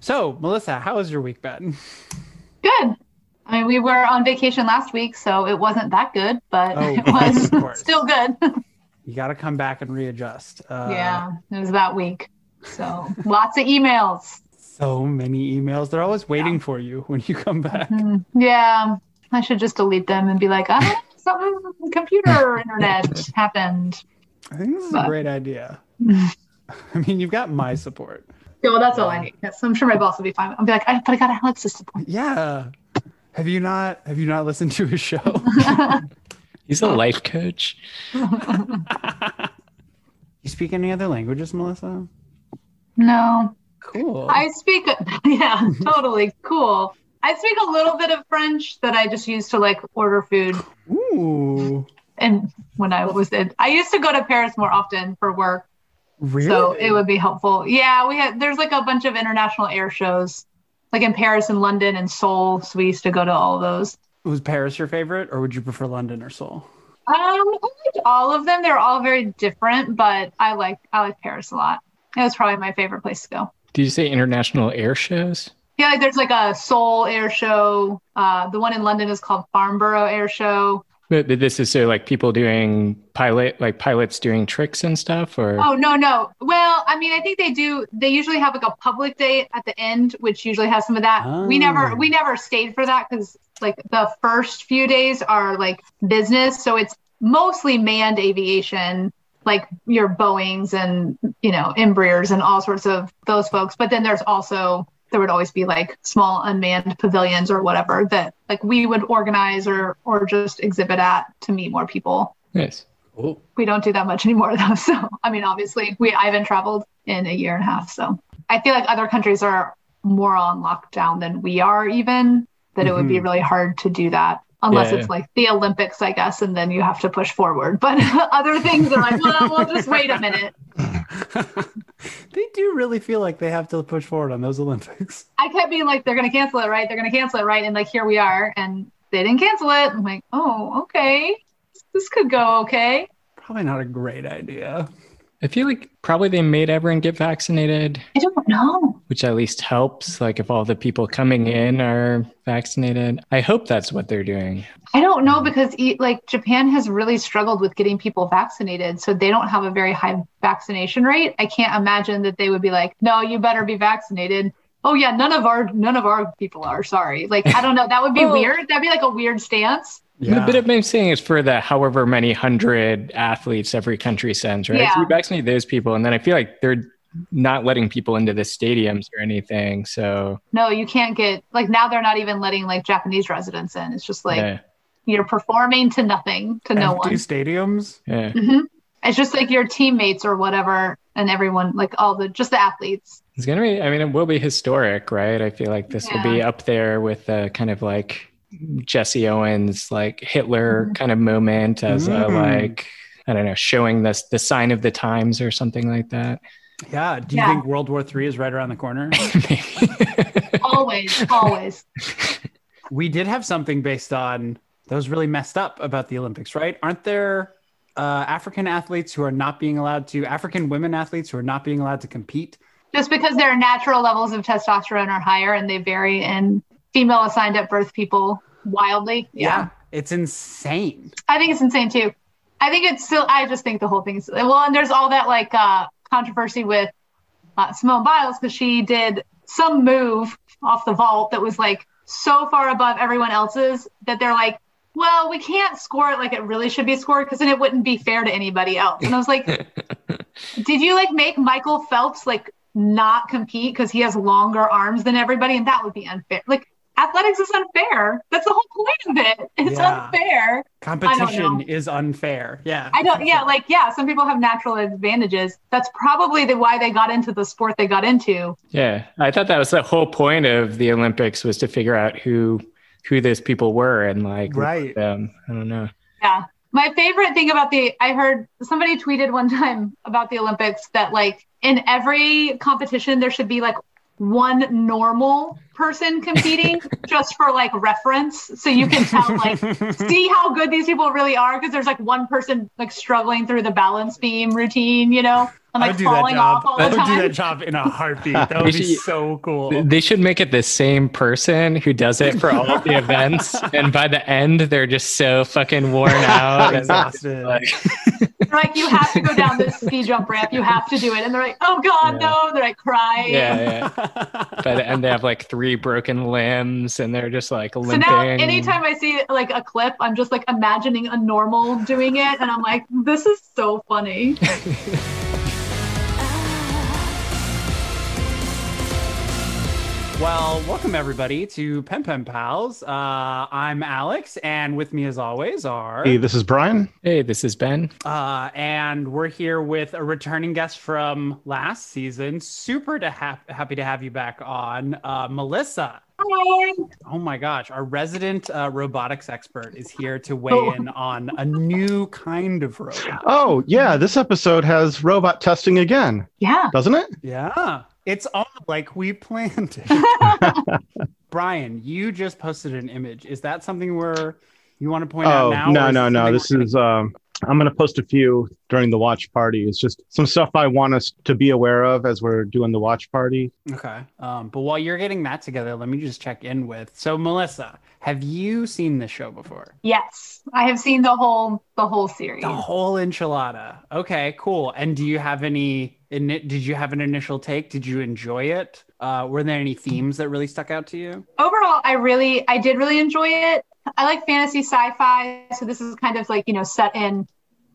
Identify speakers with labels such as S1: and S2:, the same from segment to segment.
S1: So, Melissa, how has your week been?
S2: Good. I mean, we were on vacation last week, so it wasn't that good, but
S1: Oh,
S2: it was still good.
S1: You got to come back and readjust. Uh,
S2: yeah, it was that week. So lots of emails.
S1: So many emails. They're always waiting for you when you come back.
S2: Hmm, Yeah, I should just delete them and be like, ah, something computer internet happened.
S1: I think this is a great idea. I mean, you've got my support.
S2: Yeah, well, that's all I need. Yes, I'm sure my boss will be fine. I'll be like, I, but I got Alex's support.
S1: Yeah. Have you not have you not listened to his show?
S3: He's a life coach.
S1: you speak any other languages, Melissa?
S2: no,
S1: Cool.
S2: I speak. Yeah, totally cool. I speak a little bit of French that I just use to like order food.
S1: Ooh.
S2: And when I was in, I used to go to Paris more often for work.
S1: Really?
S2: So it would be helpful. Yeah, we had there's like a bunch of international air shows, like in Paris and London and Seoul. So we used to go to all of those.
S1: Was Paris your favorite, or would you prefer London or Seoul?
S2: Um, I liked all of them. They're all very different, but I like I like Paris a lot. It was probably my favorite place to go.
S3: Did you say international air shows?
S2: Yeah, like there's like a Seoul air show. Uh, the one in London is called Farnborough Air Show.
S3: But but this is so like people doing pilot, like pilots doing tricks and stuff, or
S2: Oh no, no. Well, I mean, I think they do. They usually have like a public day at the end, which usually has some of that. We
S1: Oh.
S2: never, we never stayed for that because like the first few days are like business, so it's mostly manned aviation, like your Boeing's and you know Embraers and all sorts of those folks. But then there's also there would always be like small unmanned pavilions or whatever that like we would organize or or just exhibit at to meet more people
S3: yes.
S1: Cool.
S2: we don't do that much anymore though. So I mean, obviously, we I haven't traveled in a year and a half. So I feel like other countries are more on lockdown than we are, even that it would be
S1: Mhm.
S2: really hard to do that unless
S3: Yeah.
S2: it's like the Olympics, I guess, and then you have to push forward. But other things are like, well, we'll just wait a minute.
S1: they do really feel like they have to push forward on those Olympics.
S2: I kept being like, they're gonna cancel it, right? They're gonna cancel it, right? And like here we are, and they didn't cancel it. I'm like, oh, okay, this could go okay.
S1: Probably not a great idea.
S3: I feel like probably they made everyone get vaccinated,
S2: I don't know.
S3: which at least helps. Like if all the people coming in are vaccinated, I hope that's what they're doing.
S2: I don't know because like Japan has really struggled with getting people vaccinated, so they don't have a very high vaccination rate. I can't imagine that they would be like, "No, you better be vaccinated." Oh yeah, none of our none of our people are. Sorry, like I don't know. That would be
S3: Well-
S2: weird. That'd be like a weird stance.
S1: Yeah.
S3: But what I'm saying is for the however many hundred athletes every country sends, right?
S2: Yeah.
S3: So you vaccinate those people, and then I feel like they're not letting people into the stadiums or anything. So
S2: No, you can't get like now. They're not even letting like Japanese residents in. It's just like
S3: yeah,
S2: you're performing to nothing to no
S1: Empty
S2: one.
S1: stadiums.
S3: yeah.
S2: hmm It's just like your teammates or whatever, and everyone like all the just the athletes.
S3: It's gonna be. I mean, it will be historic, right? I feel like this will be up there with the kind of like Jesse Owens, like Hitler
S2: Mhm.
S3: kind of moment as a
S1: Mm.
S3: like I don't know, showing this the sign of the times or something like that.
S1: Yeah. Do you
S2: Yeah.
S1: think World War III is right around the corner?
S2: Always, always.
S1: we did have something based on that was really messed up about the Olympics, right? Aren't there uh, African athletes who are not being allowed to, African women athletes who are not being allowed to compete?
S2: Just because their natural levels of testosterone are higher and they vary in female assigned at birth people wildly. Yeah.
S1: It's insane.
S2: I think it's insane too. I think it's still, I just think the whole thing is, well, and there's all that like uh, controversy with uh, Simone Biles because she did some move off the vault that was like so far above everyone else's that they're like, well, we can't score it like it really should be scored because then it wouldn't be fair to anybody else. And I was like, did you like make Michael Phelps like not compete because he has longer arms than everybody? And that would be unfair. Like athletics is unfair. That's the whole point of it. It's
S1: Yeah.
S2: unfair.
S1: Competition is unfair. Yeah.
S2: I don't, yeah, like, yeah, some people have natural advantages. That's probably the why they got into the sport they got into.
S3: yeah, I thought that was the whole point of the Olympics was to figure out who who those people were and like
S1: Right.
S3: them. I don't know.
S2: Yeah. My favorite thing about the, I heard somebody tweeted one time about the Olympics that, like, in every competition, there should be like one normal person competing just for like reference. So you can tell, like, see how good these people really are because there's like one person like struggling through the balance beam routine, you know? I'm
S1: I
S2: like
S1: would do that
S2: falling
S1: job.
S2: off all
S1: I
S2: the
S1: would do that job in a heartbeat. That would be so cool.
S3: They should make it the same person who does it for all of the events, and by the end, they're just so fucking worn out.
S1: Exhausted.
S3: like,
S2: like, you have to go down this ski jump ramp. You have to do it. And they're like, oh God,
S3: Yeah.
S2: no. They're like crying.
S3: yeah, yeah. By the end, they have like three broken limbs, and they're just like limping.
S2: So now, anytime I see like a clip, I'm just like imagining a normal doing it, and I'm like, this is so funny.
S1: Well, welcome everybody to Pen Pen Pals. Uh, I'm Alex, and with me, as always, are
S4: Hey, this is Brian.
S3: Hey, this is Ben.
S1: uh, and we're here with a returning guest from last season. Super to ha- happy to have you back on, uh, Melissa.
S2: Hi.
S1: Oh my gosh, our resident uh, robotics expert is here to weigh
S2: Oh.
S1: in on a new kind of robot.
S4: Oh, yeah, this episode has robot testing again,
S2: Yeah.
S4: doesn't it?
S1: Yeah, it's all like we planned it. Brian, you just posted an image. Is that something where you want to point out
S4: Oh,
S1: now?
S4: no, no, no. This
S1: we're gonna-
S4: is, um, I'm going to post a few during the watch party. It's just some stuff I want us to be aware of as we're doing the watch party.
S1: Okay. Um, but while you're getting that together, let me just check in with. So, Melissa, have you seen this show before?
S2: Yes. I have seen the whole the whole series.
S1: The whole enchilada. Okay, cool. And do you have any? Did you have an initial take? Did you enjoy it? Uh, were there any themes that really stuck out to you?
S2: Overall, I really I did really enjoy it. I like fantasy sci-fi, so this is kind of like, you know, set in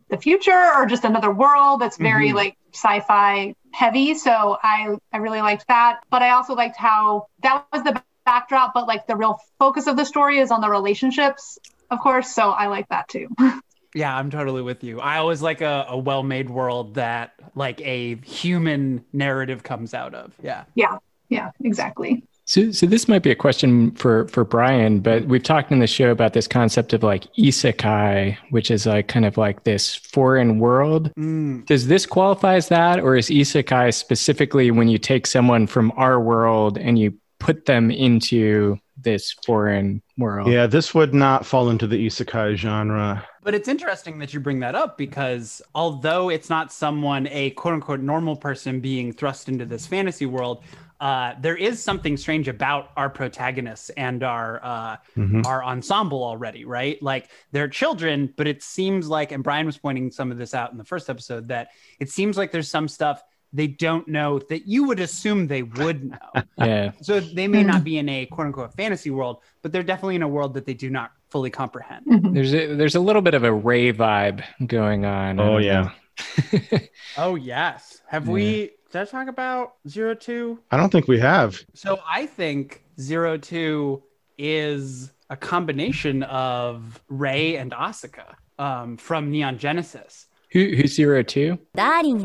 S2: the future or just another world that's very
S1: Mhm.
S2: like sci-fi heavy. So I I really liked that. But I also liked how that was the backdrop, but like the real focus of the story is on the relationships, of course. So I like that too.
S1: Yeah, I'm totally with you. I always like a, a well-made world that like a human narrative comes out of. Yeah.
S2: yeah, Yeah, exactly.
S3: So, so this might be a question for for Brian, but we've talked in the show about this concept of like isekai, which is like kind of like this foreign world.
S1: Mm,
S3: Does this qualify as that, or is isekai specifically when you take someone from our world and you put them into this foreign world?
S4: Yeah, this would not fall into the isekai genre.
S1: But it's interesting that you bring that up because although it's not someone, a quote unquote normal person being thrust into this fantasy world, uh, there is something strange about our protagonists and our uh,
S4: Mhm.
S1: our ensemble already, right? Like they're children, but it seems like, and Brian was pointing some of this out in the first episode, that it seems like there's some stuff they don't know that you would assume they would know.
S3: Yeah.
S1: So they may not be in a quote unquote fantasy world, but they're definitely in a world that they do not fully comprehend.
S2: Mhm.
S3: There's a, there's a little bit of a Rei vibe going on.
S4: Oh, yeah.
S1: Oh yes. Have
S3: Yeah.
S1: we did I talk about zero two?
S4: I don't think we have.
S1: So I think zero two is a combination of Rei and Asuka um, from Neon Genesis.
S3: Who, who's zero two?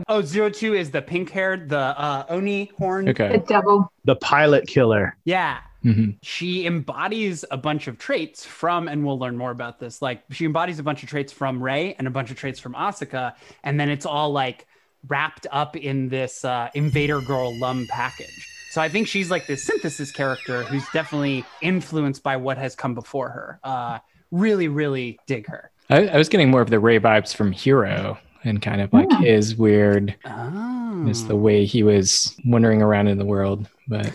S1: Oh, zero two is the pink haired, the uh, Oni horn.
S2: The
S3: Okay.
S2: devil.
S4: The pilot killer.
S1: Yeah.
S3: hmm
S1: She embodies a bunch of traits from, and we'll learn more about this. Like she embodies a bunch of traits from Rei and a bunch of traits from Asuka, and then it's all like wrapped up in this uh, Invader Girl Lum package. So I think she's like this synthesis character who's definitely influenced by what has come before her. Uh, really, really dig her.
S3: I, I was getting more of the Rei vibes from Hero and kind of like
S2: Yeah.
S3: his weird,
S1: Oh.
S3: just the way oh. he was wandering around in the world. But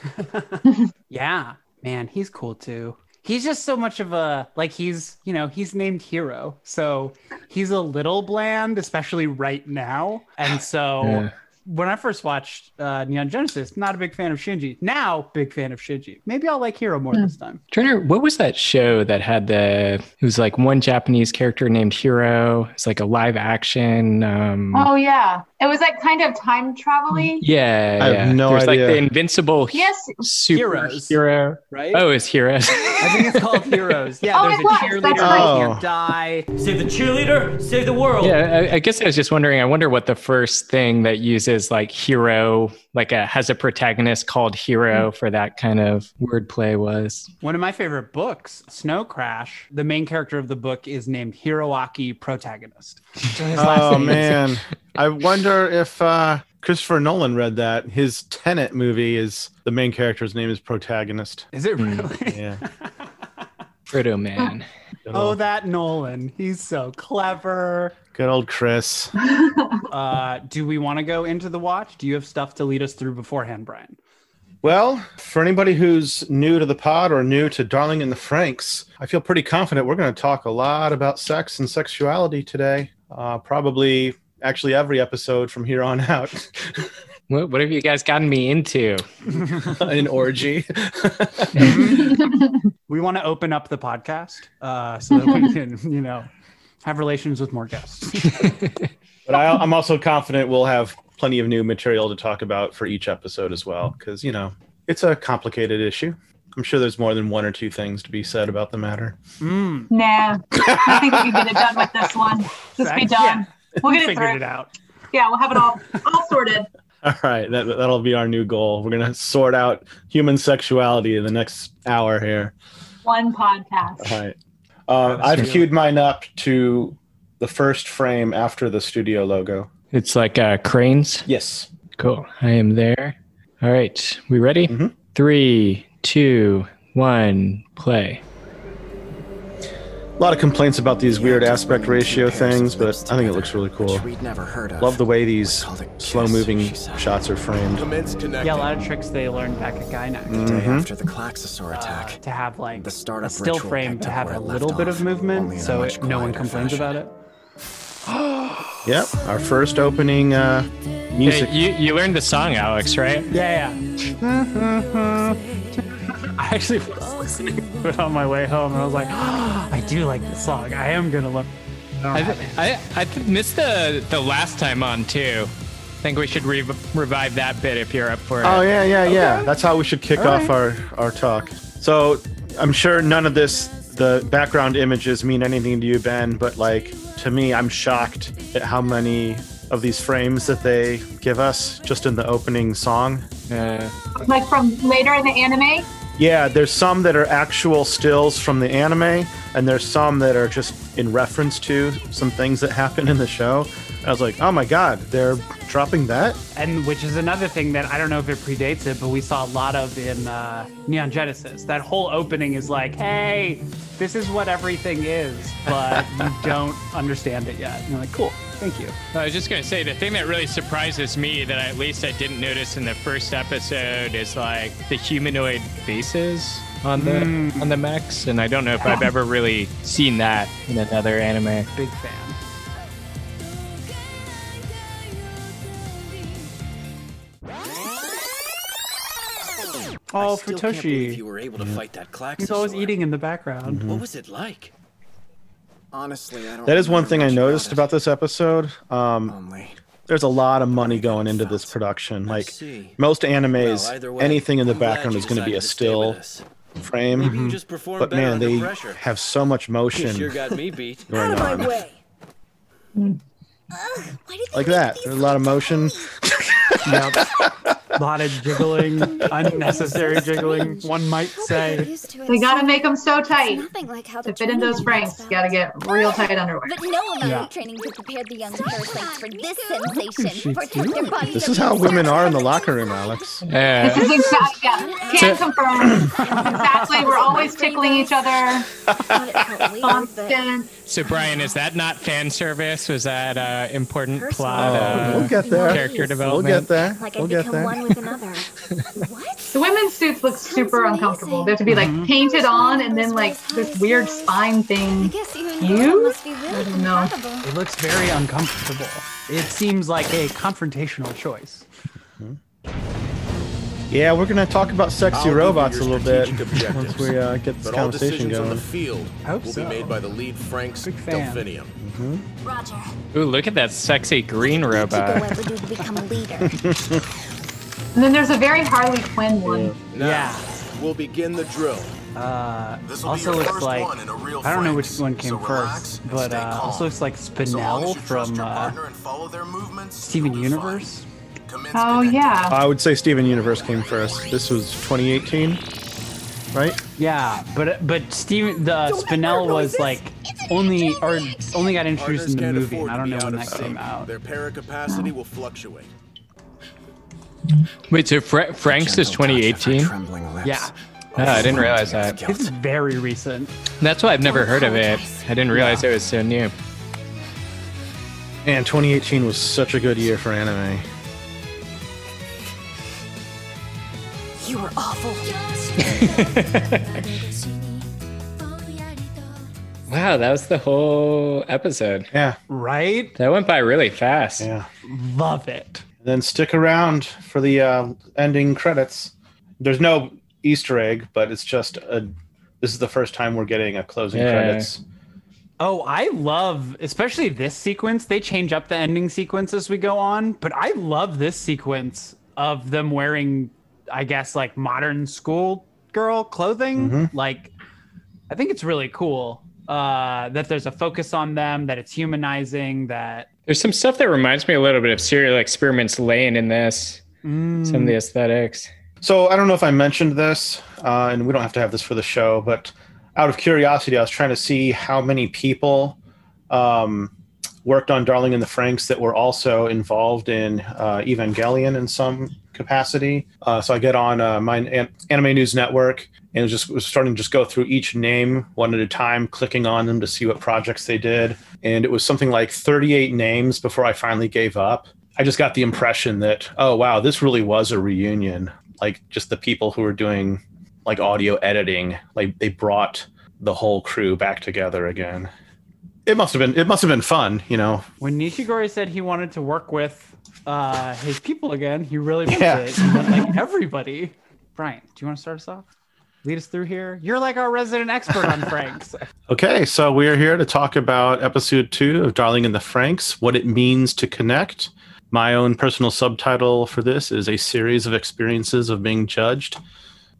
S1: yeah, man, he's cool too. He's just so much of a like he's, you know, he's named Hero. So he's a little bland, especially right now. And so
S3: Yeah.
S1: When I first watched uh, Neon Genesis, not a big fan of Shinji. Now, big fan of Shinji. Maybe I'll like Hero more this time.
S3: Turner, what was that show that had the? It was like one Japanese character named Hero. It's like a live action. Um,
S2: Oh yeah. It was like kind of time traveling.
S3: Mm, yeah,
S4: I have
S3: yeah.
S4: no
S3: There's like the Invincible
S2: Yes.
S3: super
S1: Heroes.
S3: hero.
S1: Right?
S3: Oh, it's Heroes.
S1: I think it's called Heroes. Yeah,
S2: Oh,
S1: there's
S2: it
S1: a
S2: was.
S1: cheerleader
S2: That's
S1: who
S4: right.
S1: can't oh. die.
S5: Save the cheerleader, save the world.
S3: yeah, I, I guess I was just wondering. I wonder what the first thing that uses like hero, like a has a protagonist called hero for that kind of wordplay was.
S1: One of my favorite books, Snow Crash, the main character of the book is named Hiroaki Protagonist. So
S4: Oh man, I wonder if uh, Christopher Nolan read that. His Tenet movie is the main character's name is protagonist.
S1: Is it really?
S4: Yeah.
S3: Proto Man.
S1: Oh, that Nolan. He's so clever.
S4: Good old Chris.
S1: Uh, do we want to go into the watch? Do you have stuff to lead us through beforehand, Brian?
S4: Well, for anybody who's new to the pod or new to Darling in the Franxx, I feel pretty confident we're going to talk a lot about sex and sexuality today. Uh, probably, actually, every episode from here on out.
S3: What, what have you guys gotten me into?
S4: An orgy.
S1: We want to open up the podcast uh, so that we can, you know, have relations with more guests.
S4: but I, I'm also confident we'll have plenty of new material to talk about for each episode as well, because, you know, it's a complicated issue. I'm sure there's more than one or two things to be said about the matter.
S1: Mm,
S2: Nah, I think we can get it done with this one. Just be
S1: Thanks.
S2: done. We'll get it
S1: figured
S2: through.
S1: it out.
S2: Yeah, we'll have it all all sorted.
S4: All right, that, that'll be our new goal. We're going to sort out human sexuality in the next hour here.
S2: One podcast.
S4: All right. Uh, I've queued mine up to the first frame after the studio logo.
S3: It's like uh, cranes.
S4: Yes.
S3: Cool. I am there. All right. We ready?
S4: Mhm.
S3: Three, two, one, play.
S4: A lot of complaints about these weird aspect ratio things, but I think it looks really cool.
S6: We'd never heard of.
S4: Love the way these
S6: Called it Kiss,
S4: slow moving shots are framed.
S1: Yeah, a lot of tricks they learned back at Gainax.
S6: Day
S4: Mhm.
S6: after the Klaxosaur
S1: uh,
S6: attack.
S1: to have like
S6: The
S1: a
S6: startup
S1: still
S6: ritual
S1: frame to have a little bit of movement so
S6: much
S1: it, no one complains
S6: fashion.
S1: about it
S4: Yep, our first opening uh, music.
S3: Hey, you, you learned the song, Alex, right?
S1: yeah yeah i actually was listening to it on my way home and i was like i do like this song i am gonna look
S3: I, th- I, I missed the, the last time on, too. I think we should re- revive that bit if you're up for it.
S4: Oh yeah, yeah, yeah. That's how we should kick
S1: All
S4: off our our talk. So I'm sure none of this, the background images mean anything to you, Ben. But like to me, I'm shocked at how many of these frames that they give us just in the opening song.
S3: Uh,
S2: Like from later in the anime.
S4: Yeah, there's some that are actual stills from the anime, and there's some that are just in reference to some things that happen in the show. I was like, oh my god, they're dropping that.
S1: and which is another thing that i don't know if it predates it but we saw a lot of in uh, neon genesis that whole opening is like hey this is what everything is but you don't understand it yet and you're like cool thank you
S3: I was just gonna say the thing that really surprises me that at least I didn't notice in the first episode is like the humanoid faces on the mm. on the mechs, and I don't know if I've ever really seen that in another anime.
S1: big fan Oh,
S6: I still can't believe you were able to fight that Klaxosaur.
S1: He's always eating in the background.
S6: What mm-hmm. was it like? Honestly, I don't.
S4: That is one thing I noticed
S6: it.
S4: about this episode. Um,
S6: Only.
S4: there's a lot of money going into this production. Like most animes,
S6: Well, way,
S4: anything in the
S6: I'm
S4: background is going to be a
S6: decided to stay with
S4: still frame.
S6: Maybe you just
S4: But man, they
S6: pressure.
S4: have so much
S6: You
S4: motion
S6: sure got me beat.
S4: going on.
S7: way.
S4: Like that. There's a lot of motion.
S1: Yep. A lot of jiggling, unnecessary jiggling, one might say.
S2: They gotta make them so tight
S7: like how
S2: to fit in those frames. You gotta get real tight underwear.
S7: But no amount
S1: Yeah.
S7: of training could prepare the young parasites for this sensation. Protect their bodies.
S4: This is how women are in the locker room, Alex.
S3: Yeah.
S2: This is exactly yeah. Can't confirm. exactly. We're always tickling each other. Constant.
S3: So Brian, is that not fan service? Was that uh, Uh, important plot?
S4: Oh,
S3: Uh,
S4: we'll get there.
S3: Character
S4: We'll
S3: development.
S4: get there.
S7: Like
S4: We'll get
S7: become
S4: there.
S7: one with another. what?
S2: The women's suits look super
S7: amazing.
S2: uncomfortable. They have to be like mm-hmm. painted on and then like this weird spine
S7: I
S2: thing.
S7: guess you and
S2: You?
S7: Noah must be really
S2: don't know.
S7: compatible.
S1: It looks very uncomfortable. It seems like a confrontational choice. Mm-hmm.
S4: Yeah, we're gonna talk about sexy
S8: I'll
S4: robots a little bit once we uh, get this
S8: But all
S4: conversation
S8: decisions on
S4: going.
S8: the field
S1: Hope
S8: will
S1: so.
S8: be made by the lead Franxx
S1: Big fan.
S8: Delphinium.
S7: Roger.
S3: Ooh, look at that sexy green robot.
S7: Ichigo ever do to become a leader?
S2: And then there's a very Harley Quinn one.
S8: Now,
S1: Yeah.
S8: we'll begin the drill.
S1: Uh,
S9: This'll be
S1: also looks
S9: first
S1: like
S9: one in a real
S1: I don't know which one came
S9: so
S1: first, but uh, also looks like
S9: So
S1: Spinel
S9: you trust
S1: from uh,
S9: partner and follow their
S1: Steven
S9: you'll fine.
S1: Universe.
S9: Commence
S2: Oh yeah.
S4: I would say Steven Universe came first. This was 2018, right?
S1: Yeah, but but Steven the Spinel was like only or only got introduced
S8: Partners
S1: in the movie, and I don't know when that
S8: of
S1: came out.
S8: Their paracapacity will fluctuate.
S3: Wait, so Fra- Franxx is
S6: Gentle touch of her
S3: 2018?
S1: Yeah,
S3: Oh, I didn't realize that.
S1: it's very recent.
S3: That's why I've never heard of it. I didn't realize it was so new.
S4: Man, 2018 was such a good year for anime.
S7: You are awful.
S3: Wow, that was the whole episode.
S4: Yeah,
S1: Right?
S3: That went by really fast.
S4: yeah.
S1: Love it.
S4: Then stick around for the uh, ending credits. There's no Easter egg, but it's just a. This is the first time we're getting a closing
S3: Yeah.
S4: credits.
S1: Oh, I love, especially this sequence. They change up the ending sequence as we go on, but I love this sequence of them wearing, I guess, like modern school girl clothing. Like, I think it's really cool uh, that there's a focus on them, that it's humanizing, that.
S3: There's some stuff that reminds me a little bit of serial experiments Lain in this. Some of the aesthetics.
S4: So I don't know if I mentioned this, uh, and we don't have to have this for the show, but out of curiosity, I was trying to see how many people um, worked on Darling in the Franxx that were also involved in uh, Evangelion in some capacity. Uh, so I get on uh, my an- Anime News Network and just was starting to just go through each name one at a time, clicking on them to see what projects they did, and it was something like 38 names before I finally gave up. I just got the impression that oh wow, this really was a reunion. Like just the people who were doing like audio editing, like they brought the whole crew back together again. It must have been it must have been fun, you know.
S1: When Nishigori said he wanted to work with uh, his people again, he really meant
S4: Yeah.
S1: it. He meant like everybody. Brian, do you want to start us off? Lead us through here. You're like our resident expert on Franxx.
S4: Okay, so we are here to talk about episode two of Darling in the Franxx, what it means to connect. My own personal subtitle for this is a series of experiences of being judged.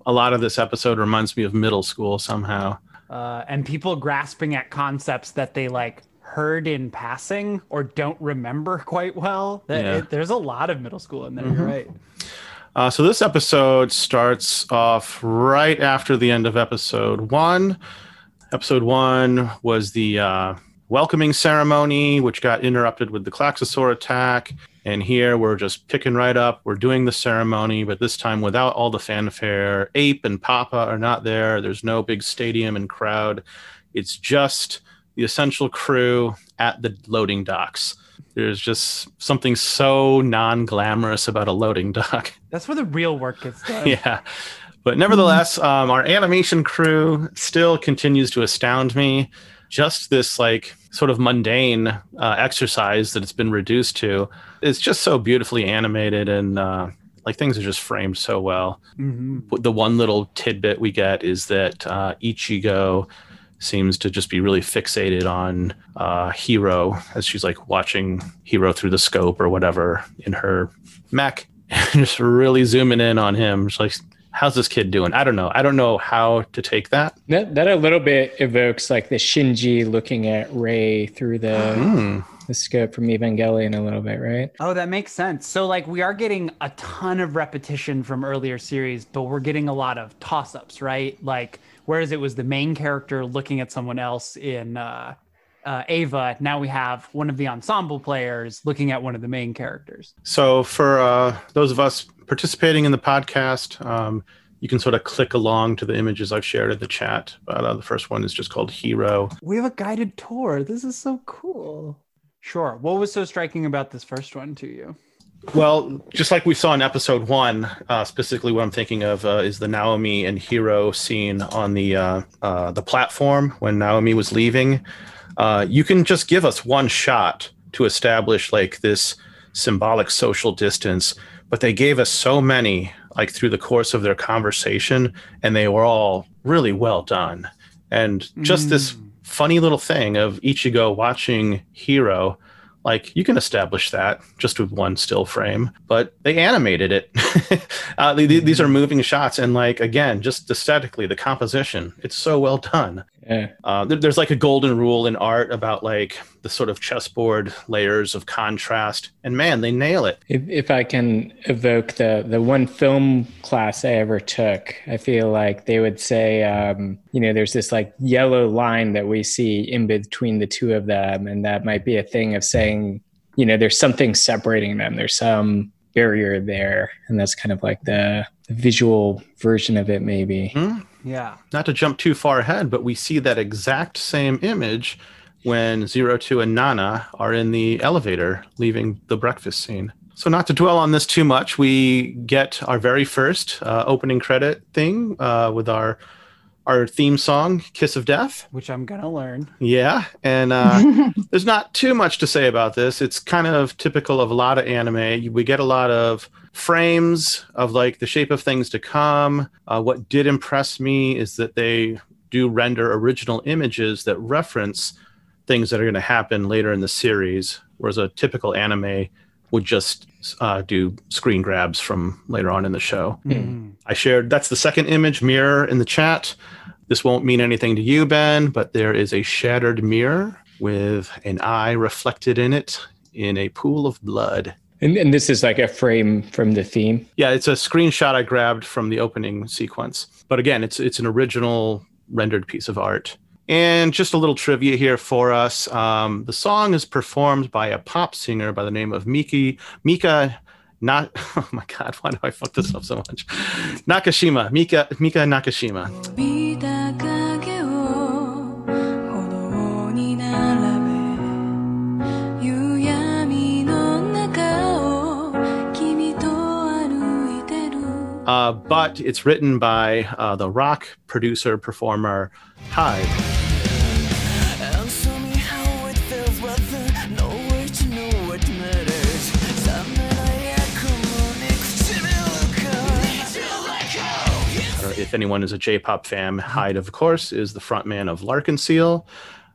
S4: A lot of this episode reminds me of middle school somehow.
S1: uh, and people grasping at concepts that they like heard in passing or don't remember quite well. That
S4: Yeah.
S1: it- there's a lot of middle school in there, you're right?
S4: Uh, so this episode starts off right after the end of episode one. Episode one was the uh, welcoming ceremony, which got interrupted with the Klaxosaur attack. And here we're just picking right up. We're doing the ceremony, but this time without all the fanfare. APE and Papa are not there. There's no big stadium and crowd. It's just the essential crew at the loading docks. There's just something so non glamorous about a loading dock.
S1: That's where the real work gets done.
S4: yeah. But nevertheless, um, our animation crew still continues to astound me. Just this like sort of mundane uh, exercise that it's been reduced to. It's just so beautifully animated and uh, like things are just framed so well.
S1: Mhm.
S4: The one little tidbit we get is that uh, Ichigo seems to just be really fixated on uh, Hero as she's like watching Hero through the scope or whatever in her mech, and just really zooming in on him. She's like, how's this kid doing? I don't know. I don't know how to take that.
S3: That, that a little bit evokes like the Shinji looking at Rei through the,
S4: Hmm.
S3: the scope from Evangelion a little bit, right?
S1: Oh, that makes sense. So, like, we are getting a ton of repetition from earlier series, but we're getting a lot of toss ups, right? Like, whereas it was the main character looking at someone else in uh, uh, Eva, now we have one of the ensemble players looking at one of the main characters.
S4: So, for uh, those of us participating in the podcast, um, you can sort of click along to the images I've shared in the chat. But uh, the first one is just called Hero.
S1: We have a guided tour. This is so cool. Sure. What was so striking about this first one to you?
S4: Well, just like we saw in episode one, uh, specifically what I'm thinking of uh, is the Naomi and Hero scene on the uh, uh, the platform when Naomi was leaving. Uh, you can just give us one shot to establish like this symbolic social distance, but they gave us so many like through the course of their conversation, and they were all really well done. And just this funny little thing of Ichigo watching Hero like you can establish that just with one still frame but they animated it. Uh, th- th- these are moving shots and like again just aesthetically the composition it's so well done
S3: Yeah.
S4: uh, there- there's like a golden rule in art about like the sort of chessboard layers of contrast and man they nail it
S3: If, if I can evoke the, the one film class I ever took, I feel like they would say, um, you know, there's this like yellow line that we see in between the two of them. And that might be a thing of saying, you know, there's something separating them, there's some barrier there. And that's kind of like the, the visual version of it, maybe.
S1: Yeah.
S4: not to jump too far ahead but we see that exact same image when Zero Two and Nana are in the elevator leaving the breakfast scene. So, not to dwell on this too much, we get our very first uh, opening credit thing uh, with our our theme song, "Kiss of Death."
S1: which I'm gonna learn.
S4: Yeah, and uh, there's not too much to say about this. It's kind of typical of a lot of anime. We get a lot of frames of like the shape of things to come. Uh, what did impress me is that they do render original images that reference things that are going to happen later in the series, whereas a typical anime would just uh, do screen grabs from later on in the show. I shared that's the second image mirror in the chat. This won't mean anything to you, Ben, but there is a shattered mirror with an eye reflected in it in a pool of blood.
S3: And, and this is like a frame from the theme.
S4: Yeah, it's a screenshot I grabbed from the opening sequence. But again, it's it's an original rendered piece of art. And just a little trivia here for us. Um, the song is performed by a pop singer by the name of Miki Mika not oh my god, why do I fuck this up so much? Nakashima, Mika Mika Nakashima. Uh, but it's written by uh, the rock producer performer Hyde. Uh, if anyone is a J-pop fan, Hyde, of course, is the frontman of L'Arc-en-Ciel.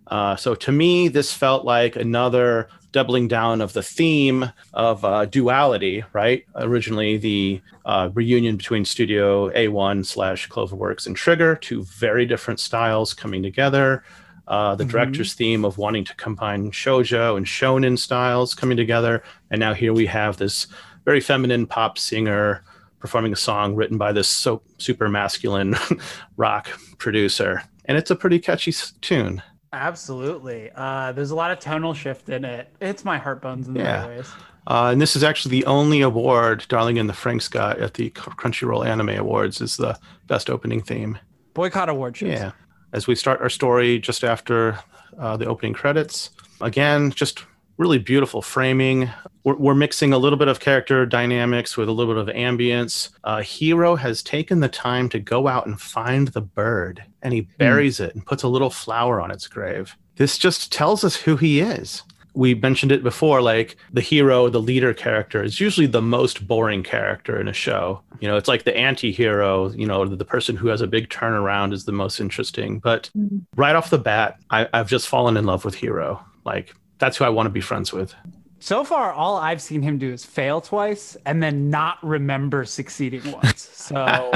S4: Uh, so to me, this felt like another doubling down of the theme of uh, duality, right? Originally, the uh, reunion between Studio A1 slash Cloverworks and Trigger, two very different styles coming together. Uh, the director's theme of wanting to combine shoujo and shonen styles coming together, and now here we have this very feminine pop singer performing a song written by this so super masculine rock producer, and it's a pretty catchy tune.
S1: Absolutely. Uh, there's a lot of tonal shift in it. It's my heart bones in
S4: Yeah.
S1: many ways.
S4: Uh, and this is actually the only award Darling and the Franxx got at the Crunchyroll Anime Awards is the best opening theme.
S1: Boycott award shows.
S4: Yeah. As we start our story just after uh, the opening credits, again, just really beautiful framing. We're, we're mixing a little bit of character dynamics with a little bit of ambience. Uh, Hero has taken the time to go out and find the bird, and he buries it and puts a little flower on its grave. This just tells us who he is. We mentioned it before, like the hero, the leader character is usually the most boring character in a show. You know, it's like the anti hero, you know, the person who has a big turnaround is the most interesting. But right off the bat, I, I've just fallen in love with Hero. Like, that's who I want to be friends with.
S1: So far, all I've seen him do is fail twice and then not remember succeeding once. So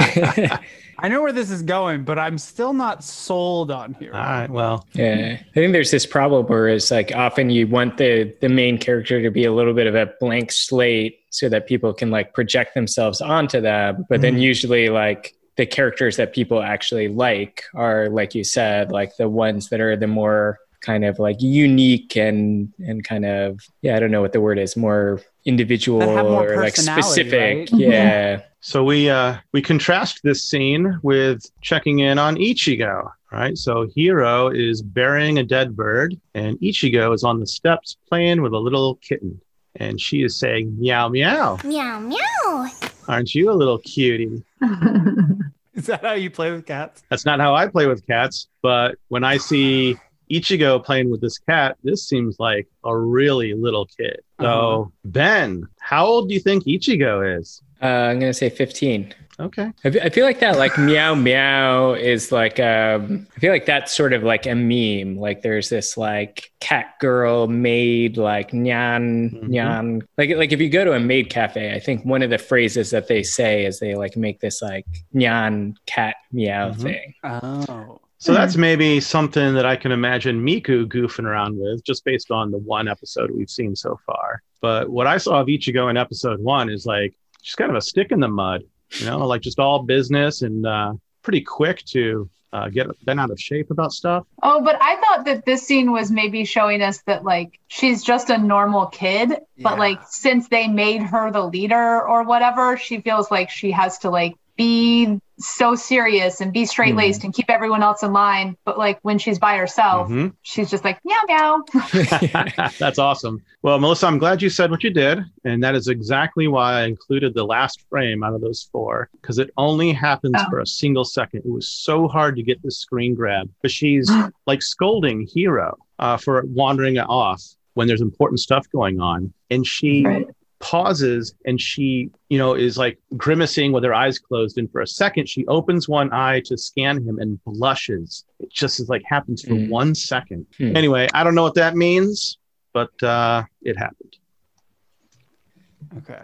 S1: I know where this is going, but I'm still not sold on here.
S4: All right, well,
S3: Yeah, I think there's this problem where it's like often you want the the main character to be a little bit of a blank slate so that people can like project themselves onto them, but then mm-hmm. usually like the characters that people actually like are like you said, like the ones that are the more kind of like unique and and kind of yeah, I don't know what the word is, more individual
S1: more
S3: or like specific.
S1: right?
S3: Yeah.
S4: So we uh, we contrast this scene with checking in on Ichigo. Right. So Hero is burying a dead bird, and Ichigo is on the steps playing with a little kitten, and she is saying meow meow.
S7: Meow meow.
S4: Aren't you a little cutie?
S1: Is that how you play with cats?
S4: That's not how I play with cats, but when I see Ichigo playing with this cat, this seems like a really little kid. So
S1: Uh-huh.
S4: Ben, how old do you think Ichigo is?
S3: Uh, I'm gonna say 15.
S4: Okay.
S3: I feel like that, like meow meow, is like um. I feel like that's sort of like a meme. Like there's this like cat girl maid, like nyan
S4: Mhm.
S3: nyan. Like like if you go to a maid cafe, I think one of the phrases that they say is they like make this like nyan cat meow
S4: Mhm.
S3: thing.
S1: Oh.
S4: So that's maybe something that I can imagine Miku goofing around with just based on the one episode we've seen so far. But what I saw of Ichigo in episode one is like just kind of a stick in the mud, you know, like just all business and uh, pretty quick to uh, get bent out of shape about stuff.
S2: Oh, but I thought that this scene was maybe showing us that like she's just a normal kid,
S1: Yeah.
S2: but like since they made her the leader or whatever, she feels like she has to like be so serious and be straight laced
S4: Hmm.
S2: and keep everyone else in line. But like when she's by herself,
S4: Mhm.
S2: she's just like meow meow.
S4: That's awesome. Well, Melissa, I'm glad you said what you did. And that is exactly why I included the last frame out of those four, because it only happens
S2: Oh.
S4: for a single second. It was so hard to get this screen grab. But she's like scolding Hero uh, for wandering off when there's important stuff going on. And she
S2: Right.
S4: Pauses and she, you know, is like grimacing with her eyes closed. And for a second, she opens one eye to scan him and blushes. It just is like happens for
S3: Mm.
S4: one second.
S3: Hmm.
S4: Anyway, I don't know what that means, but uh, it happened.
S1: Okay.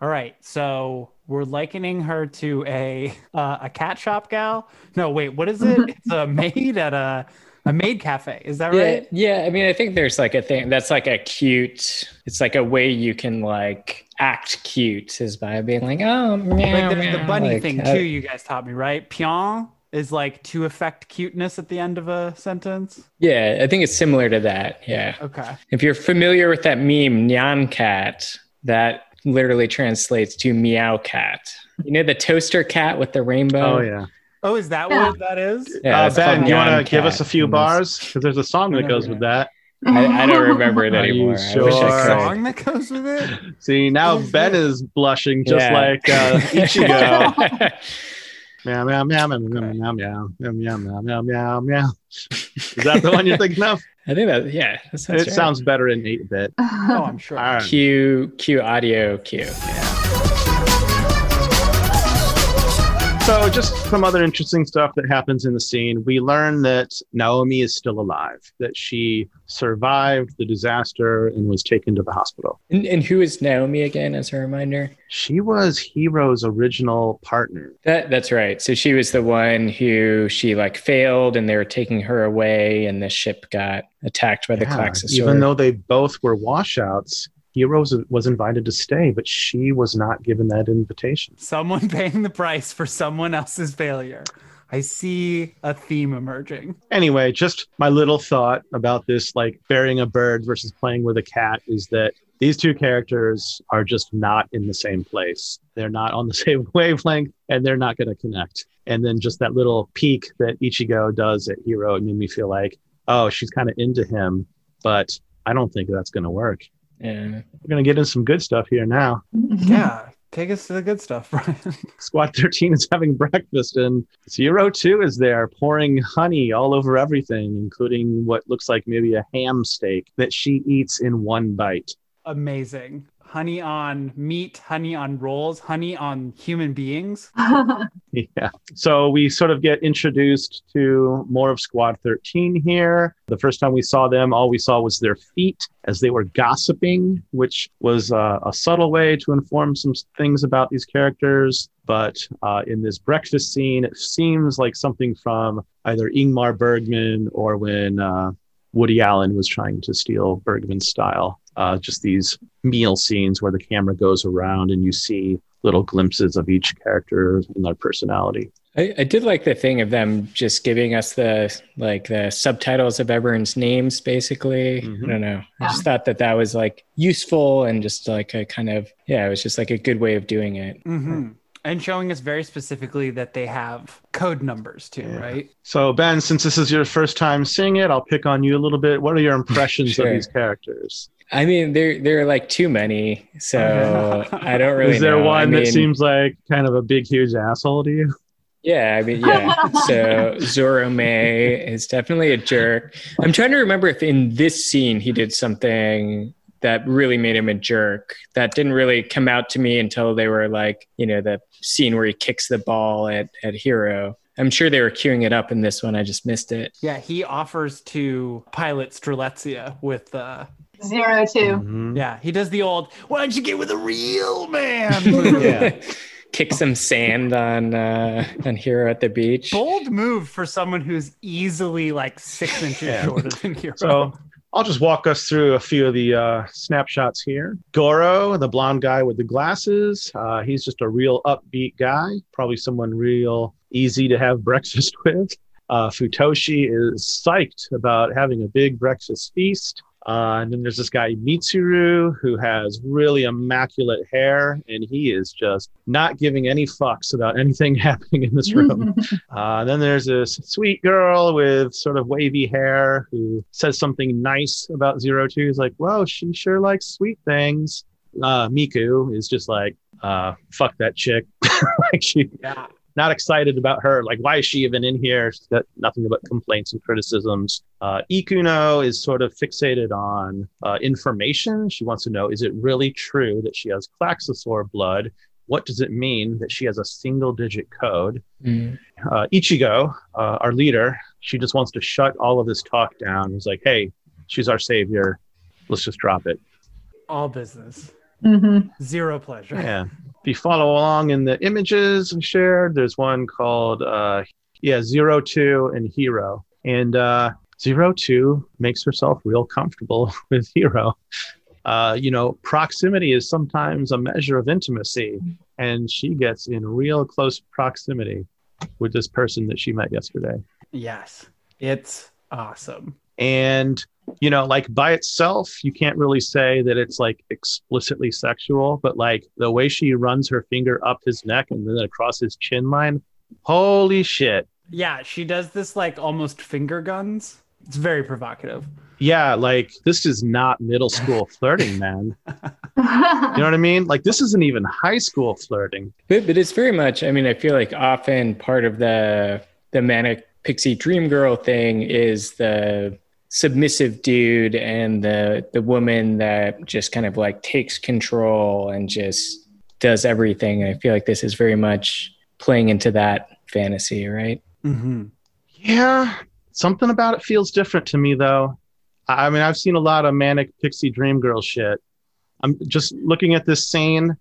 S1: All right. So we're likening her to a uh, a cat shop gal. No, wait. What is it? It's a maid at a a maid cafe. Is that
S3: Yeah,
S1: right?
S3: yeah. I mean, I think there's like a thing that's like a cute. It's like a way you can like act cute is by being like, oh, meow,
S1: Like the, the bunny
S3: like,
S1: thing
S3: uh,
S1: too. You guys taught me right. Pion is like to affect cuteness at the end of a sentence.
S3: yeah, I think it's similar to that. Yeah.
S1: Okay.
S3: If you're familiar with that meme, Nyan Cat, that literally translates to meow cat. You know the toaster cat with the rainbow.
S4: Oh yeah.
S1: Oh, is that
S2: Yeah.
S1: what that is?
S3: Yeah,
S4: uh, ben, you want to give us a few bars? Because there's a song that goes with that.
S3: I, I don't remember it
S4: Are you.
S3: I
S4: sure?
S3: wish I could.
S1: song that goes with it.
S4: See, now
S1: What is
S4: Ben
S1: it?
S4: is blushing just
S3: Yeah.
S4: like uh, Ichigo. meow, meow, meow, meow, meow, meow, meow, meow, meow, meow, meow, meow, meow. Is that the one you're thinking of?
S3: I think that yeah, that sounds
S4: It
S3: right.
S4: sounds better in 8 bit.
S1: Oh, I'm sure.
S4: All right.
S3: Q Q audio Q.
S4: So, just some other interesting stuff that happens in the scene. We learn that Naomi is still alive, that she survived the disaster and was taken to the hospital.
S3: And, and who is Naomi again? As a reminder.
S4: She was Hero's original partner.
S3: That that's right. So she was the one who she like failed, and they were taking her away, and the ship got attacked by the
S4: Yeah,
S3: Klaxosaur.
S4: Even though they both were washouts, Hero was, was invited to stay, but she was not given that invitation.
S1: Someone paying the price for someone else's failure. I see a theme emerging.
S4: Anyway, just my little thought about this like burying a bird versus playing with a cat is that these two characters are just not in the same place. They're not on the same wavelength and they're not going to connect. And then just that little peek that Ichigo does at Hero, it made me feel like, oh, she's kind of into him, but I don't think that's going to work.
S3: Yeah.
S4: We're going to get in some good stuff here now.
S1: Yeah. Take us to the good stuff, Brian.
S4: Squad 13 is having breakfast, and Zero Two is there pouring honey all over everything, including what looks like maybe a ham steak that she eats in one bite.
S1: Amazing. Honey on meat, honey on rolls, honey on human beings.
S4: Yeah. So we sort of get introduced to more of Squad 13 here. The first time we saw them, all we saw was their feet as they were gossiping, which was uh, a subtle way to inform some things about these characters. But uh, in this breakfast scene, it seems like something from either Ingmar Bergman or when uh, Woody Allen was trying to steal Bergman's style. Uh, just these meal scenes where the camera goes around and you see little glimpses of each character and their personality.
S3: I, I did like the thing of them just giving us the like the subtitles of everyone's names, basically.
S4: Mhm.
S3: I don't know. I just thought that that was like useful and just like a kind of yeah, it was just like a good way of doing it.
S1: hmm And showing us very specifically that they have code numbers too,
S4: Yeah.
S1: right?
S4: So, Ben, since this is your first time seeing it, I'll pick on you a little bit. What are your impressions
S3: Sure.
S4: of these characters?
S3: I mean, there there are like too many, so I don't really.
S4: is there
S3: know.
S4: one
S3: I
S4: that seems like kind of a big, huge asshole to you?
S3: Yeah, I mean, yeah. So Zorome is definitely a jerk. I'm trying to remember if in this scene he did something that really made him a jerk. That didn't really come out to me until they were like, you know, the scene where he kicks the ball at at Hero. I'm sure they were queuing it up in this one. I just missed it.
S1: Yeah, he offers to pilot Strelitzia with uh
S2: Zero two.
S4: Mhm.
S1: yeah, he does the old why don't you get with a real man?
S4: Yeah.
S3: Kick some sand on uh, on Hero at the beach.
S1: Bold move for someone who's easily like six inches
S4: Yeah.
S1: shorter than Hero.
S4: So, I'll just walk us through a few of the uh, snapshots here. Goro, the blonde guy with the glasses, uh, he's just a real upbeat guy, probably someone real easy to have breakfast with. Uh, Futoshi is psyched about having a big breakfast feast. Uh, and then there's this guy Mitsuru who has really immaculate hair, and he is just not giving any fucks about anything happening in this room. uh, then there's this sweet girl with sort of wavy hair who says something nice about Zero Two. He's like, "Whoa, she sure likes sweet things." Uh, Miku is just like, uh, "Fuck that chick." like she
S1: Yeah.
S4: Not excited about her. Like, why is she even in here? She's got nothing but complaints and criticisms. Uh, Ikuno is sort of fixated on uh, information. She wants to know is it really true that she has Klaxosaur blood? What does it mean that she has a single digit code?
S3: Mm.
S4: Uh, Ichigo, uh, our leader, she just wants to shut all of this talk down. He's like, hey, she's our savior. Let's just drop it.
S1: All business.
S2: Hmm
S1: Zero pleasure.
S4: Yeah. If you follow along in the images I shared, there's one called uh yeah, Zero Two and Hero. And uh Zero Two makes herself real comfortable with Hero. Uh, you know, proximity is sometimes a measure of intimacy, and she gets in real close proximity with this person that she met yesterday.
S1: Yes. It's awesome.
S4: and you know like by itself you can't really say that it's like explicitly sexual but like the way she runs her finger up his neck and then across his chin line holy shit
S1: Yeah, she does this like almost finger guns. It's very provocative.
S4: yeah like this is not middle school flirting man you know what i mean like this isn't even high school flirting
S3: But, but it's very much. I mean, I feel like often part of the the manic pixie dream girl thing is the submissive dude and the the woman that just kind of like takes control and just does everything. And I feel like this is very much playing into that fantasy, right?
S1: Mm-hmm.
S4: yeah something about it feels different to me though i mean i've seen a lot of manic pixie dream girl shit i'm just looking at this scene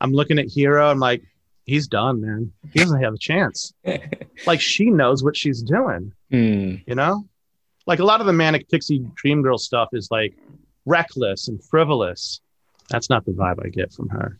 S4: i'm looking at hero i'm like he's done man he doesn't have a chance like she knows what she's doing
S3: Hmm.
S4: you know like a lot of the manic pixie dream girl stuff is like reckless and frivolous that's not the vibe i get from her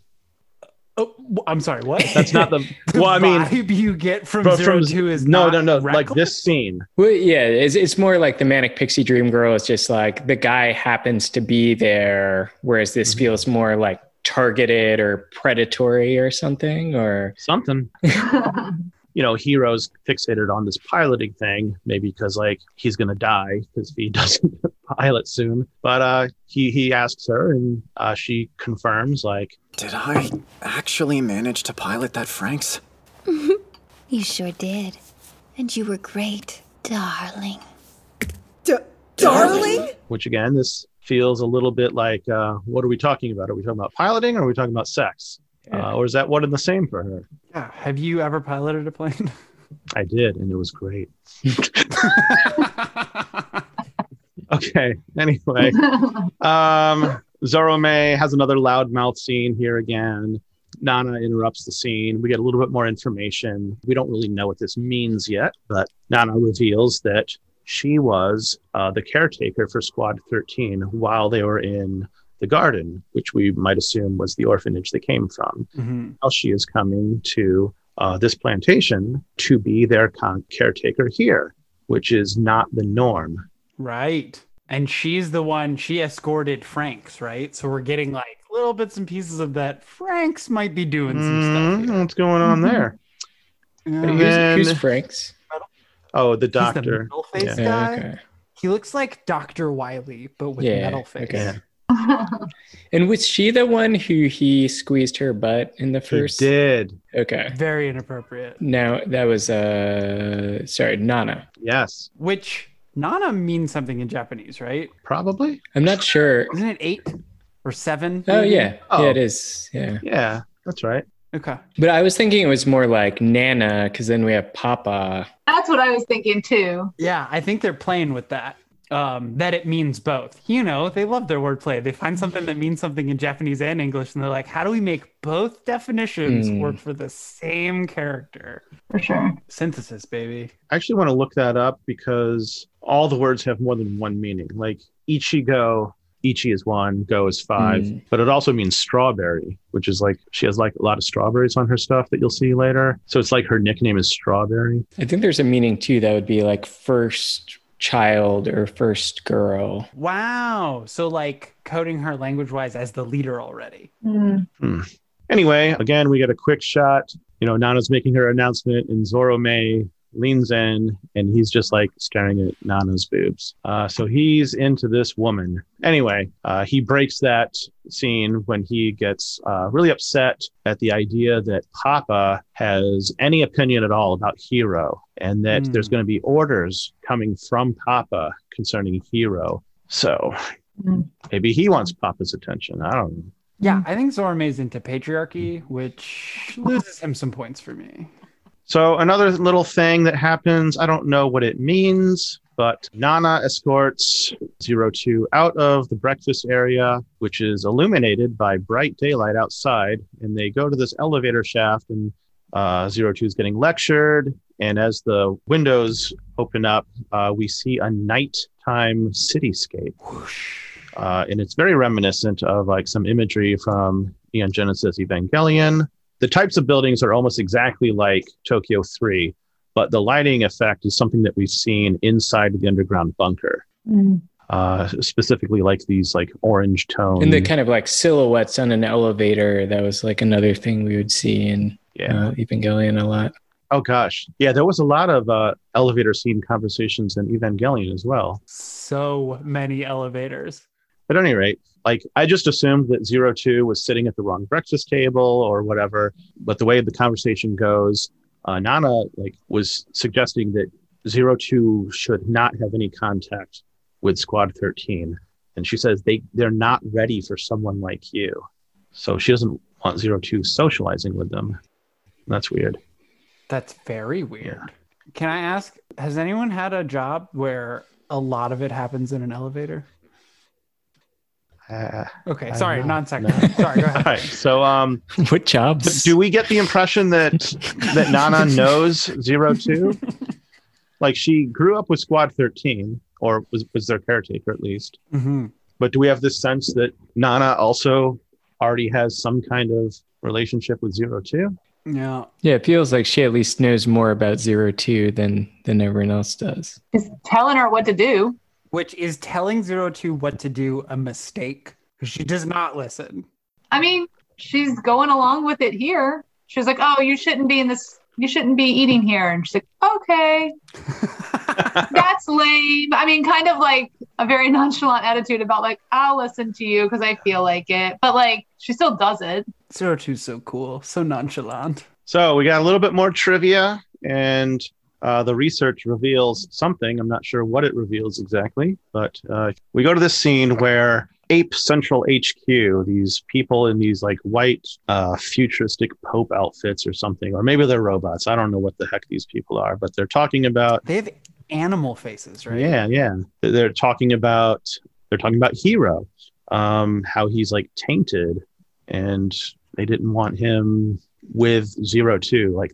S1: Oh, w- I'm sorry. What?
S4: that's not the
S1: The
S4: well i mean
S1: vibe you get from
S4: from-
S1: zero
S4: from-
S1: two is
S4: no
S1: not
S4: no no like this scene
S3: Well, yeah, it's, it's more like the manic pixie dream girl is just like the guy happens to be there, whereas this
S4: Mm-hmm.
S3: feels more like targeted or predatory or something. Or
S4: something you know, Hero's fixated on this piloting thing, maybe because like he's gonna die because if he doesn't pilot soon. But uh, he he asks her, and uh, she confirms like,
S6: Did I actually manage to pilot that Franxx?
S7: You sure did. And you were great, darling.
S6: darling?
S4: which again, this feels a little bit like, uh, what are we talking about? Are we talking about piloting, or are we talking about sex, uh, or is that one and the same for her?
S1: Yeah. Have you ever piloted a plane?
S4: I did, and it was great. okay. Anyway, um, Zorome has another loudmouth scene here again. Nana interrupts the scene. We get a little bit more information. We don't really know what this means yet, but Nana reveals that she was uh, the caretaker for Squad 13 while they were in the garden, which we might assume was the orphanage they came from
S1: Mhm.
S4: now she is coming to uh, this plantation to be their con- caretaker here, which is not the norm.
S1: Right. And she's the one she escorted Franxx, right? So we're getting like little bits and pieces of that. Franxx might be doing some
S4: Mhm,
S1: stuff.
S4: What's going on there?
S1: Here.
S4: And
S3: who's,
S4: then-
S3: who's Franxx?
S4: oh, the
S1: He's the
S4: doctor.
S1: metal face
S4: Yeah.
S1: guy.
S3: okay.
S1: He looks like Dr. Wily, but with
S3: Yeah,
S1: metal face.
S3: okay. And was she the one who he squeezed her butt in the first?
S4: He
S3: first?
S4: did.
S3: Okay.
S1: Very inappropriate.
S3: Now that was uh sorry, Nana.
S4: Yes,
S1: Which Nana means something in Japanese, right?
S4: probably.
S3: I'm not sure.
S1: Isn't it eight or seven?
S3: Oh yeah.
S4: Oh.
S3: Yeah, it is. Yeah.
S4: Yeah, that's right.
S1: Okay.
S3: But I was thinking it was more like Nana, because then we have Papa.
S2: That's what I was thinking too.
S1: Yeah, I think they're playing with that. Um, that it means both. You know, they love their wordplay. They find something that means something in Japanese and English, and they're like, how do we make both definitions
S3: Hmm.
S1: work for the same character?
S2: For sure.
S1: Synthesis, baby.
S4: I actually want to look that up because all the words have more than one meaning. Like Ichigo, Ichi is one, go is five,
S3: Mm.
S4: but it also means strawberry, which is like she has like a lot of strawberries on her stuff that you'll see later. So it's like her nickname is Strawberry.
S3: I think there's a meaning too that would be like first child or first girl.
S1: Wow. So like coding her language wise as the leader already.
S2: Mm.
S4: Hmm. Anyway, again, we get a quick shot. You know, Nana's making her announcement, and Zorome leans in, and he's just like staring at Nana's boobs. Uh, so he's into this woman. Anyway, uh, he breaks that scene when he gets uh, really upset at the idea that Papa has any opinion at all about Hero, and that
S1: Hmm.
S4: there's going to be orders coming from Papa concerning Hero. So
S2: Hmm.
S4: maybe he wants Papa's attention. I don't know.
S1: Yeah, I think Zorome's into patriarchy, which loses him some points for me.
S4: So another little thing that happens, I don't know what it means, but Nana escorts Zero Two out of the breakfast area, which is illuminated by bright daylight outside, and they go to this elevator shaft, and uh, Zero Two is getting lectured. And as the windows open up, uh, we see a nighttime cityscape, uh, and it's very reminiscent of like some imagery from Neon Genesis Evangelion the types of buildings are almost exactly like Tokyo 3, but the lighting effect is something that we've seen inside the underground bunker.
S2: Mm.
S4: Uh, specifically, like these like orange tones.
S3: And the kind of like silhouettes on an elevator. That was like another thing we would see in
S4: yeah.
S3: uh, Evangelion a lot.
S4: Oh gosh, yeah. There was a lot of uh, elevator scene conversations in Evangelion as well.
S1: So many elevators.
S4: At any rate, like I just assumed that Zero Two was sitting at the wrong breakfast table or whatever. But the way the conversation goes, uh, Nana like was suggesting that Zero Two should not have any contact with Squad Thirteen, and she says they they're not ready for someone like you. So she doesn't want Zero Two socializing with them. That's weird.
S1: That's very weird. Can I ask, has anyone had a job where a lot of it happens in an elevator?
S4: Uh,
S1: Okay, sorry,
S4: don't know.
S1: non sequitur. Sorry, go ahead.
S4: right. So um,
S3: what jobs?
S4: do we get the impression that that Nana knows Zero Two? Like she grew up with Squad Thirteen, or was was their caretaker at least.
S1: Mhm.
S4: But do we have this sense that Nana also already has some kind of relationship with Zero Two?
S1: Yeah.
S3: yeah, it feels like she at least knows more about Zero Two than than everyone else does.
S2: He's telling her what to do.
S1: Which is telling Zero Two what to do a mistake because she does not listen.
S2: I mean, she's going along with it here. She's like, "Oh, you shouldn't be in this. You shouldn't be eating here." And she's like, "Okay, that's lame." I mean, kind of like a very nonchalant attitude about like, "I'll listen to you because I feel like it," but like she still does it.
S1: Zero Two's so cool, so nonchalant.
S4: So we got a little bit more trivia, and uh, the research reveals something. I'm not sure what it reveals exactly, but uh, we go to this scene where APE Central HQ, these people in these like white uh, futuristic Pope outfits or something, or maybe they're robots. I don't know what the heck these people are, but they're talking about
S1: They have animal faces, right?
S4: yeah, yeah. They're talking about they're talking about Hero, um, how he's like tainted, and they didn't want him with Zero Two. Like,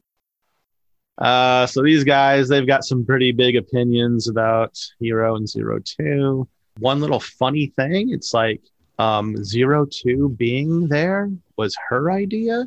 S4: uh, so these guys they've got some pretty big opinions about Hero and Zero Two. One little funny thing, it's like um, Zero Two being there was her idea,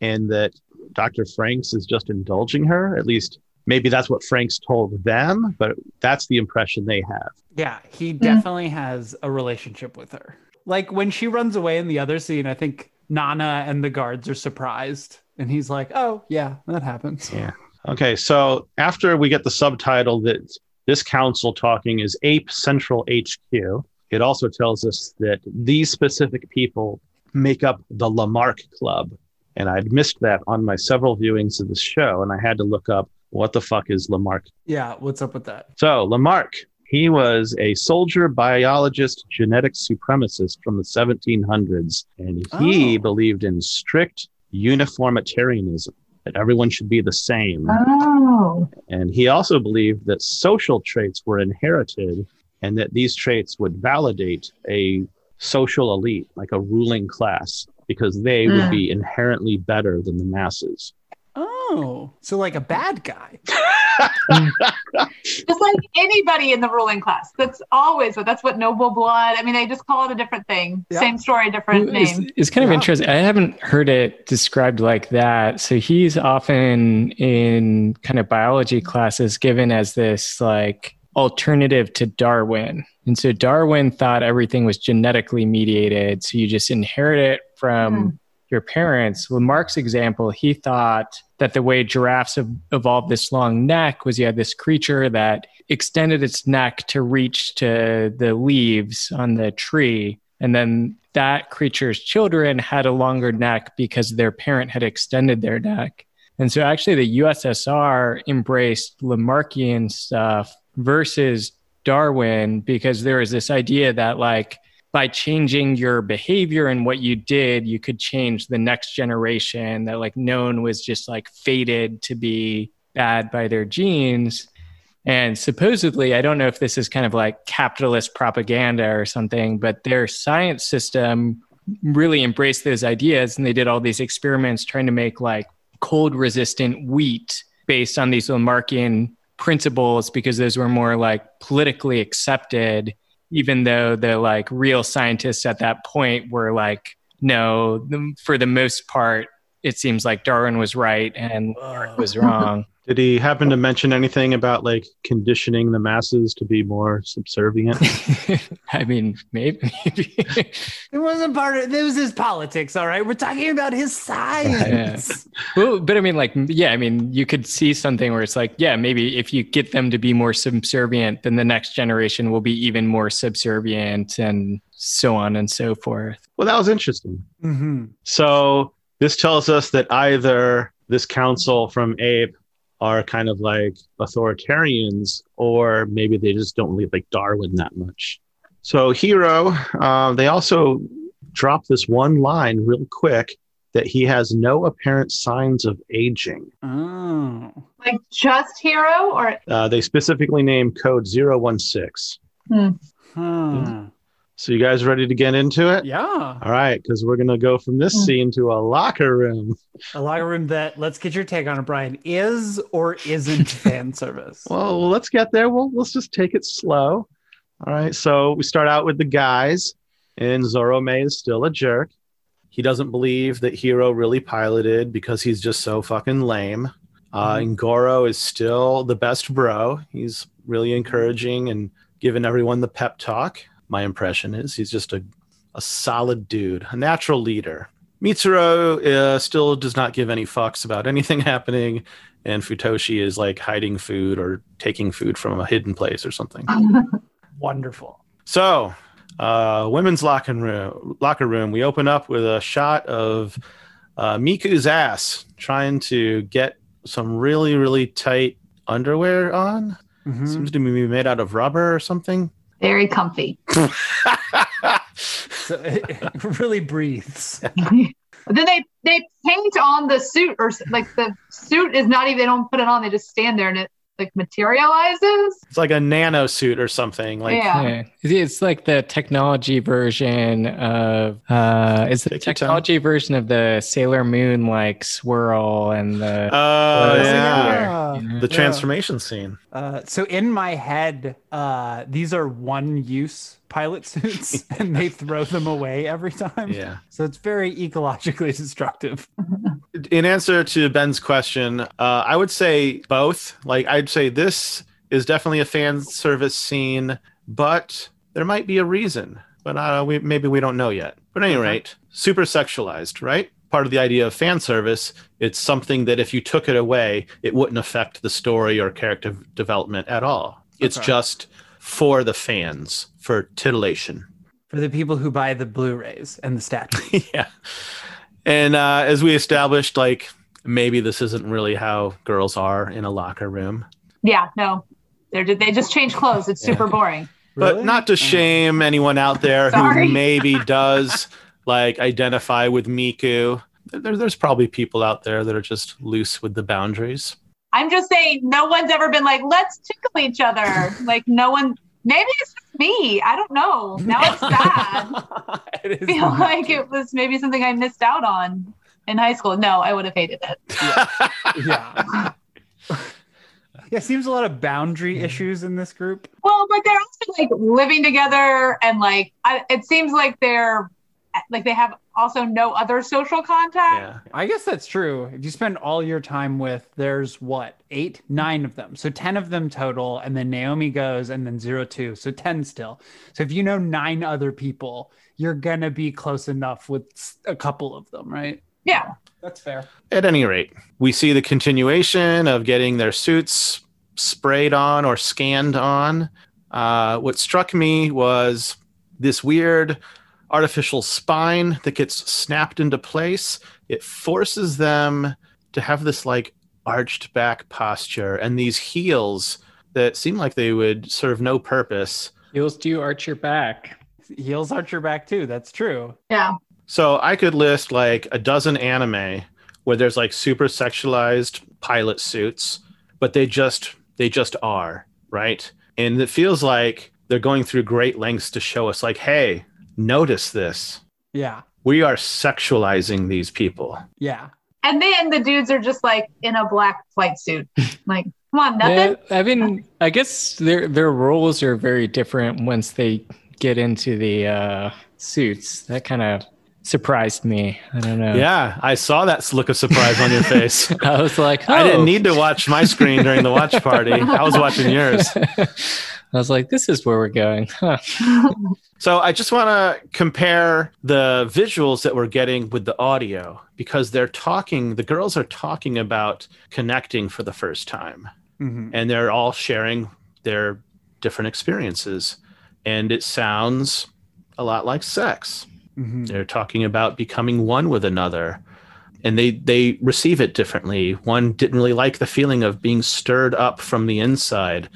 S4: and that Dr. Franxx is just indulging her. At least maybe that's what Franxx told them, but that's the impression they have.
S1: Yeah, he definitely has a relationship with her. Like when she runs away in the other scene, I think Nana and the guards are surprised. And he's like, oh, yeah, that happens.
S4: Yeah. Okay, so after we get the subtitle that this council talking is APE Central HQ, it also tells us that these specific people make up the Lamarck Club. And I'd missed that on my several viewings of the show, and I had to look up what the fuck is Lamarck.
S1: Yeah, what's up with that?
S4: So, Lamarck, he was a soldier, biologist, genetic supremacist from the 1700s, and he
S1: Oh.
S4: believed in strict uniformitarianism, that everyone should be the same.
S2: Oh,
S4: And he also believed that social traits were inherited and that these traits would validate a social elite, like a ruling class, because they would
S2: Mm.
S4: be inherently better than the masses.
S1: Oh, so like a bad guy.
S2: just like anybody in the ruling class. That's always that's what noble blood. I mean, they just call it a different thing.
S1: Yeah.
S2: Same story, different
S3: It's,
S2: name.
S3: it's kind of
S1: Yeah.
S3: interesting. I haven't heard it described like that. So he's often in kind of biology classes given as this like alternative to Darwin. And so Darwin thought everything was genetically mediated. So you just inherit it from hmm. Your parents. Lamarck's example, he thought that the way giraffes evolved this long neck was you had this creature that extended its neck to reach to the leaves on the tree. And then that creature's children had a longer neck because their parent had extended their neck. And so actually the USSR embraced Lamarckian stuff versus Darwin because there was this idea that like by changing your behavior and what you did, you could change the next generation that like no one was just like fated to be bad by their genes. And supposedly, I don't know if this is kind of like capitalist propaganda or something, but their science system really embraced those ideas and they did all these experiments trying to make like cold resistant wheat based on these Lamarckian principles because those were more like politically accepted even though the like real scientists at that point were like no the, for the most part it seems like darwin was right and Lamarck was wrong
S4: Did he happen to mention anything about like conditioning the masses to be more subservient?
S3: i mean maybe, maybe.
S1: It wasn't part of it was his politics, all right? We're talking about his science.
S3: well, but I mean, like, yeah, I mean, you could see something where it's like, yeah, maybe if you get them to be more subservient, then the next generation will be even more subservient and so on and so forth.
S4: well, that was interesting.
S1: Mhm.
S4: So this tells us that either this council from APE are kind of like authoritarians, or maybe they just don't really like Darwin that much. So Hero, uh, they also drop this one line real quick that he has no apparent signs of aging.
S1: Oh.
S2: Like just hero or
S4: Uh, they specifically name code 016.
S1: Huh.
S4: So you guys ready to get into it?
S1: Yeah.
S4: All right, because we're gonna go from this scene to a locker room.
S1: A locker room that let's get your take on it, Brian, is or isn't fan service.
S4: Well, let's get there. Well, let's just take it slow. All right. So we start out with the guys, and Zorome is still a jerk. He doesn't believe that Hero really piloted because he's just so fucking lame. Uh, and Goro is still the best bro. He's really encouraging and giving everyone the pep talk. My impression is he's just a, a solid dude, a natural leader. Mitsuru uh, still does not give any fucks about anything happening, and Futoshi is like hiding food or taking food from a hidden place or something.
S1: Wonderful.
S4: So, uh, women's locker room. Locker room. We open up with a shot of uh, Miku's ass trying to get some really really tight underwear on.
S1: Mhm.
S4: Seems to be made out of rubber or something.
S2: Very comfy.
S1: So it really breathes.
S2: Then they they paint on the suit or like the suit is not even they don't put it on they just stand there and it like materializes.
S4: It's like a nano suit or something. Like
S2: yeah.
S3: Yeah. It's like the technology version of uh is the
S4: Take time.
S3: technology version of the Sailor Moon like swirl and the
S4: Oh
S3: Uh,
S4: yeah.
S1: yeah.
S4: The transformation scene.
S1: Uh, so in my head, uh, these are one-use pilot suits, and they throw them away every time.
S4: Yeah.
S1: So it's very ecologically destructive.
S4: In answer to Ben's question, uh, I would say both. Like I'd say this is definitely a fan service scene, but there might be a reason. But uh, we maybe we don't know yet. But at any rate, super sexualized, right? Part of the idea of fan service, it's something that if you took it away, it wouldn't affect the story or character development at all. It's just for the fans, for titillation.
S1: For the people who buy the Blu-rays and the statues.
S4: yeah. And uh, as we established, like maybe this isn't really how girls are in a locker room.
S2: Yeah, no. They're they just change clothes. It's super boring.
S4: But
S1: Really?
S4: not to shame anyone out there who maybe does like identify with Miku. There, there's probably people out there that are just loose with the boundaries.
S2: I'm just saying no one's ever been like, let's tickle each other. like no one maybe it's just me. I don't know. Now I'm sad.
S1: It
S2: I feel
S1: not-
S2: like it was maybe something I missed out on in high school. No, I would have hated it.
S1: yeah. yeah, seems a lot of boundary issues in this group.
S2: Well, but they're also like living together and like I, it seems like they're like they have also no other social contact.
S4: Yeah.
S1: I guess that's true. If you spend all your time with, there's what, eight, nine of them. So 10 of them total. And then Naomi goes and then zero, two. So 10 still. So if you know nine other people, you're going to be close enough with a couple of them, right?
S2: Yeah.
S1: That's fair.
S4: At any rate, we see the continuation of getting their suits sprayed on or scanned on. Uh, what struck me was this weird artificial spine that gets snapped into place. It forces them to have this like arched back posture and these heels that seem like they would serve no purpose.
S3: Heels do arch your back.
S1: Heels arch your back too. That's true.
S2: Yeah.
S4: So I could list like a dozen anime where there's like super sexualized pilot suits, but they just they just are, right? And it feels like they're going through great lengths to show us like, hey, notice this.
S1: Yeah.
S4: We are sexualizing these people.
S1: Yeah.
S2: And then the dudes are just like in a black flight suit. like, come on, nothing.
S3: Yeah, I mean, I guess their their roles are very different once they get into the uh, suits. That kind of surprised me. I don't know.
S4: Yeah, I saw that look of surprise on your face.
S3: I was like,
S4: I
S3: oh.
S4: didn't need to watch my screen during the watch party. I was watching yours.
S3: I was like, this is where we're going. Huh.
S4: So I just want to compare the visuals that we're getting with the audio because they're talking, the girls are talking about connecting for the first time
S1: Mhm.
S4: and they're all sharing their different experiences. And it sounds a lot like sex.
S1: Mhm.
S4: They're talking about becoming one with another. And they they receive it differently. One didn't really like the feeling of being stirred up from the inside,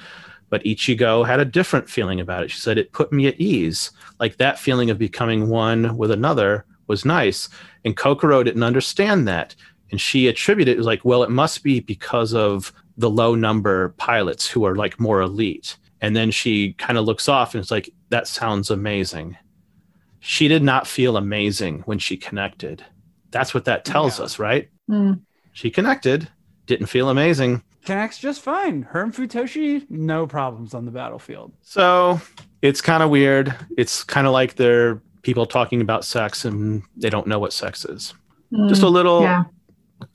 S4: but Ichigo had a different feeling about it. She said it put me at ease. Like that feeling of becoming one with another was nice. And Kokoro didn't understand that. And she attributed it was like, well, it must be because of the low number pilots who are like more elite. And then she kind of looks off and it's like, that sounds amazing. She did not feel amazing when she connected. That's what that tells
S1: Yeah.
S4: us, right?
S2: Hmm.
S4: She connected, didn't feel amazing.
S1: Connects just fine. Her and Futoshi, no problems on the battlefield.
S4: So it's kind of weird. It's kind of like they're people talking about sex and they don't know what sex is. Just a little
S2: Yeah.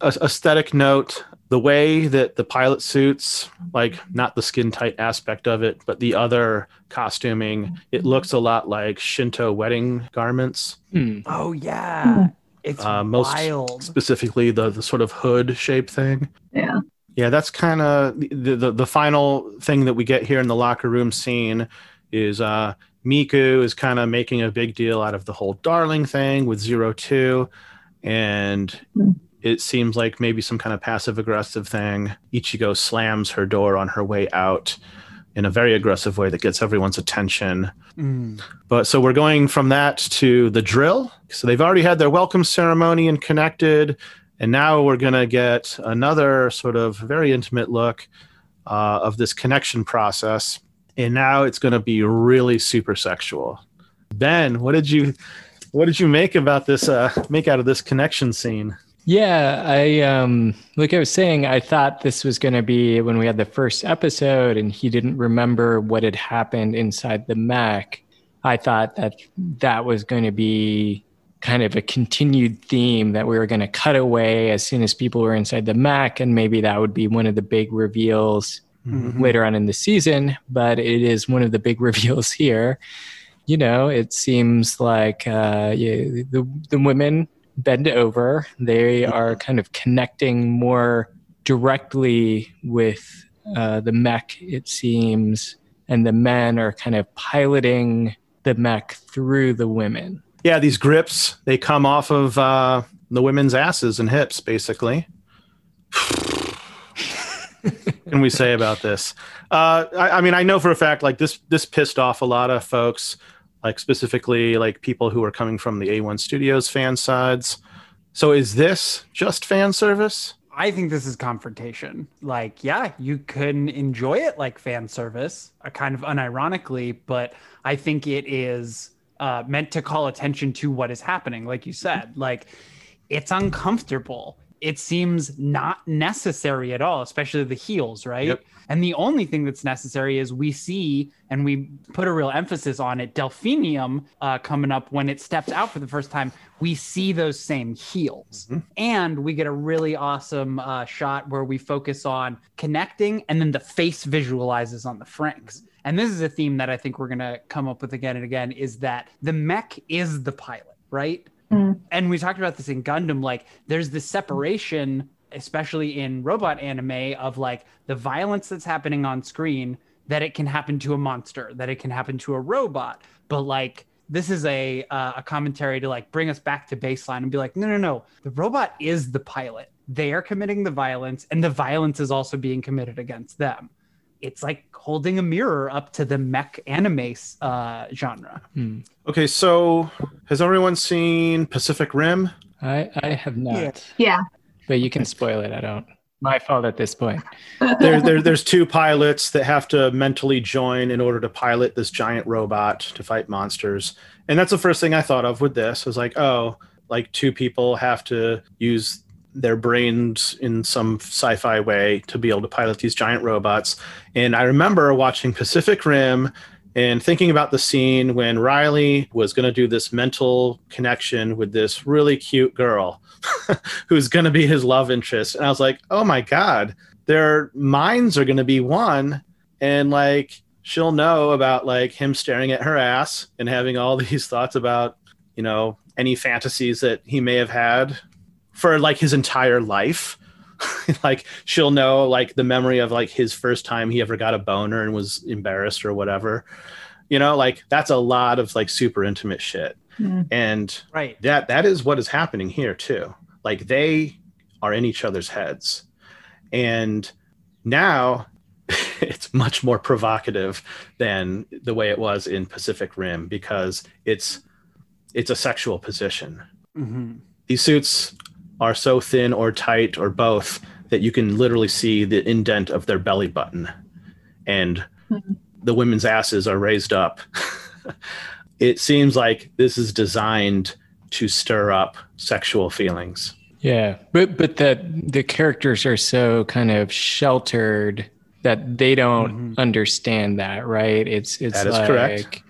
S4: a- aesthetic note the way that the pilot suits like not the skin tight aspect of it but the other costuming it looks a lot like shinto wedding garments
S3: Hmm.
S1: Oh yeah. It's
S4: Uh, most
S1: wild.
S4: specifically the, the sort of hood shape thing
S2: Yeah.
S4: yeah that's kind of the, the the final thing that we get here in the locker room scene is uh miku is kind of making a big deal out of the whole darling thing with zero two and it seems like maybe some kind of passive aggressive thing ichigo slams her door on her way out in a very aggressive way that gets everyone's attention
S1: Mm.
S4: but so we're going from that to the drill. So they've already had their welcome ceremony and connected, and now we're going to get another sort of very intimate look uh, of this connection process. And now it's going to be really super sexual. Ben, what did you what did you make about this? Uh, make out of this connection scene?
S3: Yeah, I um like I was saying, I thought this was going to be when we had the first episode and he didn't remember what had happened inside the mech. I thought that that was going to be kind of a continued theme that we were going to cut away as soon as people were inside the mech and maybe that would be one of the big reveals later on in the season, but it is one of the big reveals here. You know, it seems like uh, yeah, the the women bend over. They are kind of connecting more directly with uh, the mech, it seems, and the men are kind of piloting the mech through the women.
S4: Yeah, these grips they come off of uh, the women's asses and hips, basically. Can we say about this? Uh, I, I mean, I know for a fact, like this, this pissed off a lot of folks, like specifically like people who are coming from the A1 Studios fan sides. So, is this just fan service?
S1: I think this is confrontation. Like, yeah, you can enjoy it like fan service, uh, kind of unironically, but I think it is uh, meant to call attention to what is happening. Like you said, like it's uncomfortable. It seems not necessary at all, especially the heels, right?
S4: Yep.
S1: And the only thing that's necessary is we see, and we put a real emphasis on it, Delphinium uh, coming up when it steps out for the first time. we see those same heels. And we get a really awesome uh, shot where we focus on connecting and then the face visualizes on the Franxx. And this is a theme that I think we're going to come up with again and again is that the mech is the pilot, right? And we talked about this in Gundam like there's this separation especially in robot anime of like the violence that's happening on screen that it can happen to a monster, that it can happen to a robot, but like this is a uh, a commentary to like bring us back to baseline and be like, no, no, no, the robot is the pilot. They are committing the violence, and the violence is also being committed against them. It's like holding a mirror up to the mech anime uh, genre.
S4: Okay, so has everyone seen Pacific Rim?
S3: I, I have not,
S1: Yeah.
S2: Yeah.
S3: But you can spoil it. I don't. My fault at this point.
S4: there, there, there's two pilots that have to mentally join in order to pilot this giant robot to fight monsters. And that's the first thing I thought of with this. was like, oh, like two people have to use their brains in some sci-fi way to be able to pilot these giant robots. And I remember watching Pacific Rim and thinking about the scene when Riley was going to do this mental connection with this really cute girl who's going to be his love interest. And I was like, oh my God, their minds are going to be one. And like, she'll know about like him staring at her ass and having all these thoughts about, you know, any fantasies that he may have had for like his entire life. like she'll know like the memory of like his first time he ever got a boner and was embarrassed or whatever. You know, like that's a lot of like super intimate shit. And
S1: Right.
S4: that that is what is happening here too. Like they are in each other's heads. And now it's much more provocative than the way it was in Pacific Rim because it's it's a sexual position.
S1: Mhm.
S4: These suits are so thin or tight or both that you can literally see the indent of their belly button and the women's asses are raised up. it seems like this is designed to stir up sexual feelings.
S3: Yeah, but but the the characters are so kind of sheltered that they don't mm-hmm. understand that, right? It's it's
S4: That is
S3: like
S4: correct.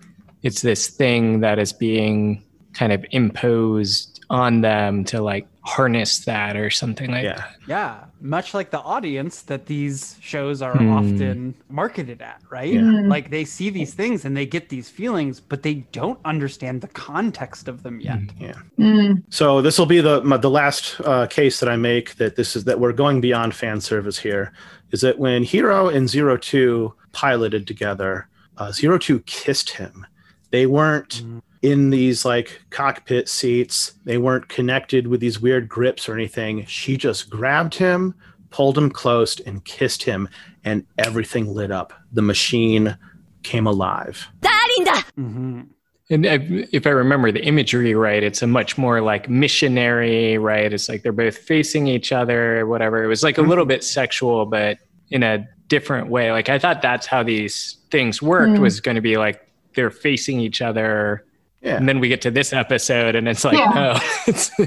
S3: it's this thing that is being kind of imposed on them to like harness that or something like
S4: Yeah.
S3: that.
S1: Yeah, much like the audience that these shows are
S3: Hmm.
S1: often marketed at, right?
S4: Yeah.
S1: Like they see these things and they get these feelings, but they don't understand the context of them yet.
S4: Yeah.
S2: Mm.
S4: So this will be the my, the last uh, case that I make that this is that we're going beyond fan service here. Is that when Hero and Zero Two piloted together, uh, Zero Two kissed him. They weren't in these like cockpit seats. They weren't connected with these weird grips or anything. She just grabbed him, pulled him close, and kissed him, and everything lit up. The machine came alive.
S1: hmm
S3: And if if I remember the imagery right, it's a much more like missionary, right? It's like they're both facing each other, or whatever. It was like a little bit sexual, but in a different way. Like I thought that's how these things worked
S2: Mm.
S3: was going to be like they're facing each other,
S4: Yeah.
S3: and then we get to this episode, and it's like
S2: Yeah.
S3: no, it's,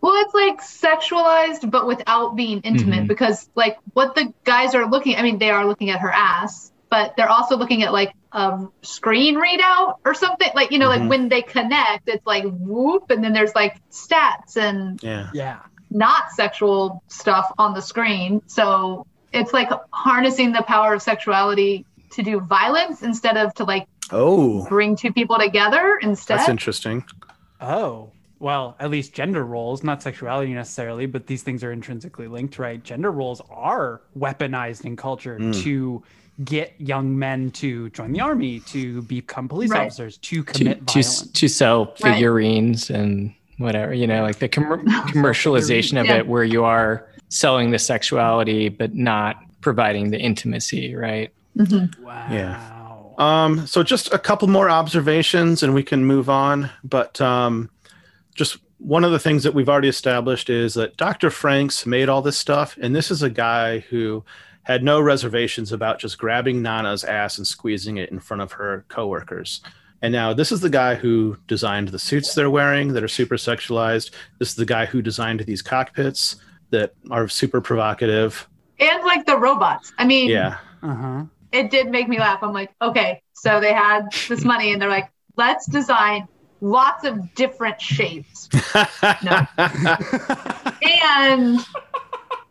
S2: Well, it's like sexualized, but without being intimate
S3: Mhm.
S2: because, like, what the guys are looking I mean, they are looking at her ass, but they're also looking at, like, a screen readout or something. Like, you know,
S4: Mhm.
S2: like when they connect, it's like whoop, and then there's like stats and
S4: Yeah.
S1: Yeah.
S2: not sexual stuff on the screen. So it's like harnessing the power of sexuality to do violence instead of to, like,
S4: Oh,
S2: bring two people together instead.
S4: that's interesting.
S1: Oh, well, at least gender roles, not sexuality necessarily, but these things are intrinsically linked, right? Gender roles are weaponized in culture
S4: Mm.
S1: to get young men to join the army, to become police
S2: Right.
S1: officers, to
S3: to,
S1: commit
S3: to,
S1: violence.
S3: to sell
S2: Right.
S3: figurines and whatever, you know, like the com- commercialization of
S2: Yeah.
S3: it where you are selling the sexuality but not providing the intimacy, right?
S2: Mhm.
S1: wow.
S4: Yeah. Um, so just a couple more observations and we can move on. But um, just one of the things that we've already established is that Dr. Franxx made all this stuff, and this is a guy who had no reservations about just grabbing Nana's ass and squeezing it in front of her coworkers. And now this is the guy who designed the suits they're wearing that are super sexualized. This is the guy who designed these cockpits that are super provocative.
S2: And like the robots. I mean,
S4: Yeah.
S1: Uh huh.
S2: It did make me laugh. I'm like, okay, so they had this money and they're like, let's design lots of different shapes. No. and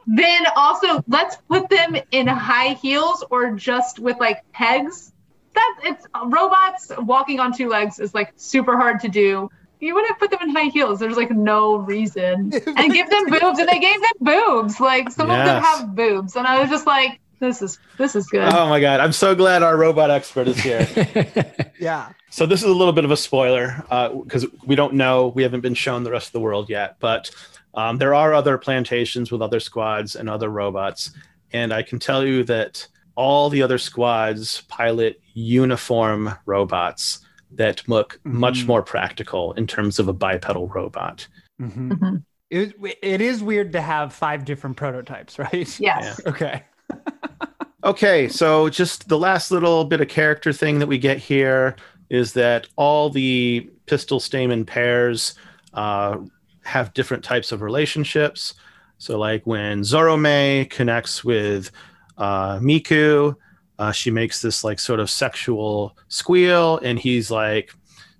S2: then also let's put them in high heels or just with like pegs. That it's robots walking on two legs is like super hard to do. You wouldn't put them in high heels. There's like no reason. And give them boobs, and they gave them boobs. Like some of them have boobs, and I was just like, this is this is good.
S4: oh my god, I'm so glad our robot expert is here.
S1: Yeah.
S4: So this is a little bit of a spoiler because we don't know. We haven't been shown the rest of the world yet, but um, there are other plantations with other squads and other robots, and I can tell you that all the other squads pilot uniform robots that look much
S1: Mhm.
S4: more practical in terms of a bipedal robot.
S1: Mhm.
S2: Mhm.
S1: It, it is weird to have five different prototypes, right?
S2: Yes.
S1: Okay.
S4: Okay, so just the last little bit of character thing that we get here is that all the pistil stamen pairs uh, have different types of relationships. So, like when Zorome connects with uh, Miku, uh, she makes this like sort of sexual squeal, and he's like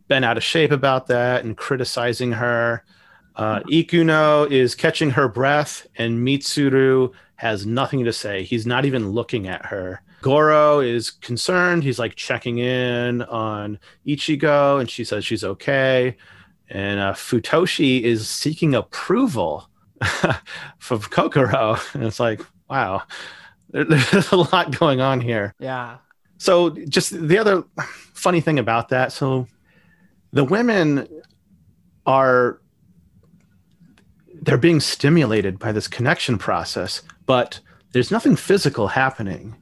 S4: been out of shape about that and criticizing her. Uh, Ikuno is catching her breath, and Mitsuru has nothing to say. He's not even looking at her. Goro is concerned. He's like checking in on Ichigo, and she says she's okay. And uh, Futoshi is seeking approval from Kokoro. And it's like, wow, there- there's a lot going on here.
S1: Yeah.
S4: So, just the other funny thing about that so the women are they're being stimulated by this connection process, but there's nothing physical happening.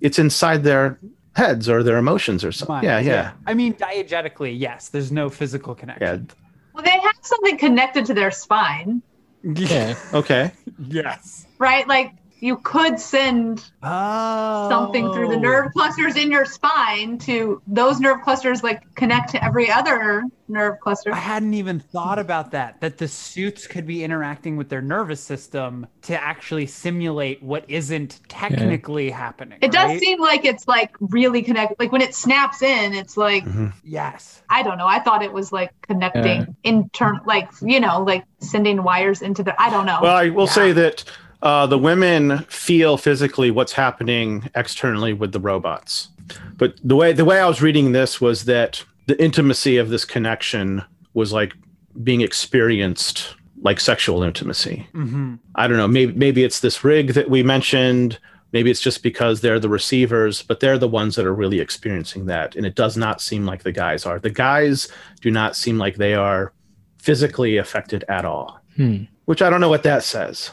S4: It's inside their heads or their emotions or something.
S1: Fine.
S4: Yeah, yeah.
S1: I mean, diegetically, yes. There's no physical
S4: Yeah.
S1: connection.
S2: Well, they have something connected to their spine,
S3: Yeah.
S4: Okay.
S1: yes.
S2: right? Like you could send
S1: Oh.
S2: something through the nerve oh. clusters in your spine to those nerve clusters like connect to every other nerve cluster.
S1: I hadn't even thought about that. That the suits could be interacting with their nervous system to actually simulate what isn't technically happening.
S2: It does seem like it's like really connected. Like when it snaps in, it's like mm-hmm.
S1: Yes.
S2: I don't know. I thought it was like connecting internal, like you know, like sending wires into the. I don't know.
S4: Well, I will say that uh, the women feel physically what's happening externally with the robots. But the way the way I was reading this was that the intimacy of this connection was like being experienced like sexual intimacy.
S1: hmm
S4: I don't know. Maybe maybe it's this rig that we mentioned. Maybe it's just because they're the receivers, but they're the ones that are really experiencing that. And it does not seem like the guys are. The guys do not seem like they are physically affected at all.
S3: Hmm.
S4: Which I don't know what that says.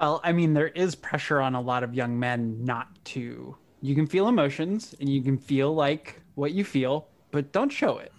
S1: Well, I mean, there is pressure on a lot of young men not to. You can feel emotions and you can feel like what you feel, but don't show it.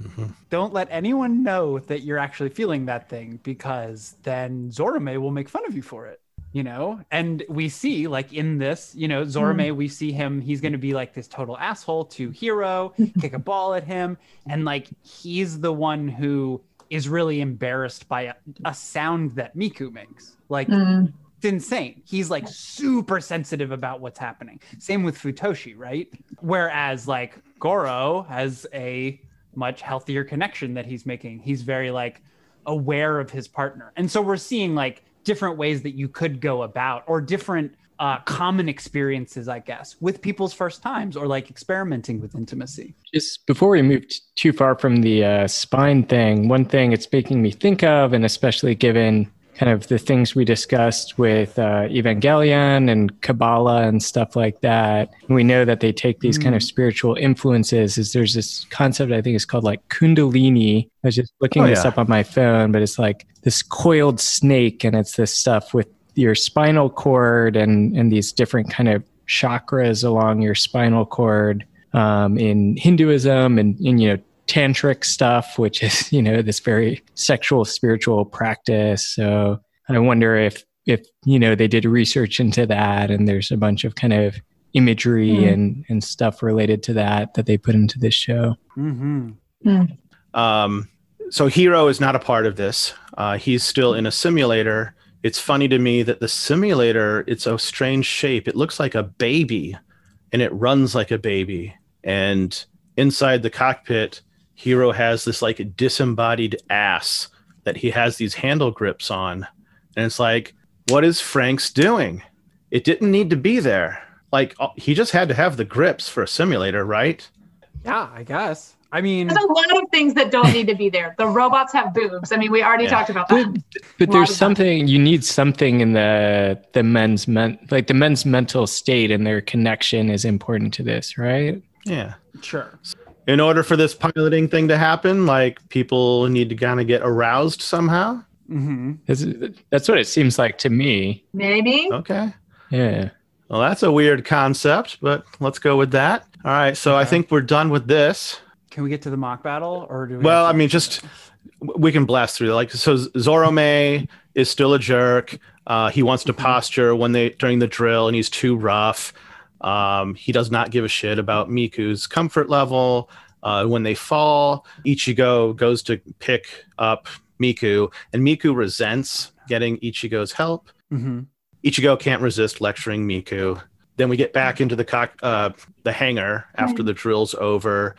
S1: Don't let anyone know that you're actually feeling that thing because then Zorome will make fun of you for it. You know, and we see like in this, you know, Zorome, we see him, he's going to be like this total asshole to Hero, kick a ball at him. And like he's the one who is really embarrassed by a, a sound that Miku makes. Like,
S2: Mm.
S1: It's insane. He's like super sensitive about what's happening. Same with Futoshi, right? Whereas like Goro has a much healthier connection that he's making. He's very like aware of his partner. And so we're seeing like different ways that you could go about or different uh, common experiences, I guess, with people's first times or like experimenting with intimacy.
S3: Just before we move t- too far from the uh, spine thing, one thing it's making me think of, and especially given kind of the things we discussed with uh, Evangelion and Kabbalah and stuff like that, we know that they take these kind of spiritual influences. Is there's this concept I think is called like Kundalini. I was just looking
S4: Oh,
S3: this
S4: yeah.
S3: up on my phone, but it's like this coiled snake, and it's this stuff with your spinal cord and and these different kind of chakras along your spinal cord um, in Hinduism and in you know tantric stuff, which is you know this very sexual spiritual practice. So I wonder if if you know they did research into that, and there's a bunch of kind of imagery
S2: Hmm.
S3: and and stuff related to that that they put into this show.
S1: Mm-hmm.
S4: Um, so Hero is not a part of this. Uh, he's still in a simulator. It's funny to me that the simulator, it's a strange shape. It looks like a baby and it runs like a baby. And inside the cockpit, Hero has this like disembodied ass that he has these handle grips on. And it's like, what is Franxx's doing? It didn't need to be there. Like, uh, he just had to have the grips for a simulator, right?
S1: Yeah, I guess. I mean,
S2: There's a lot of things that don't need to be there. The robots have boobs. I mean, we already
S4: Yeah.
S2: talked about that.
S3: But
S2: A lot
S3: there's
S2: of
S3: something you need something in the the men's men like the men's mental state and their connection is important to this, right?
S4: Yeah.
S1: sure.
S4: In order for this piloting thing to happen, like people need to kind of get aroused somehow.
S1: hmm
S3: That's, that's what it seems like to me.
S2: Maybe.
S4: Okay.
S3: Yeah.
S4: Well, that's a weird concept, but let's go with that. All right. So I think we're done with this.
S1: Can we get to the mock battle, or do we?
S4: Well, I mean, just we can blast through. Like, so Zorome is still a jerk. Uh, he wants to posture when they during the drill, and he's too rough. Um, he does not give a shit about Miku's comfort level. Uh, when they fall, Ichigo goes to pick up Miku, and Miku resents getting Ichigo's help.
S1: Mhm.
S4: Ichigo can't resist lecturing Miku. Then we get back into the cock, uh, the hangar after the drill's over.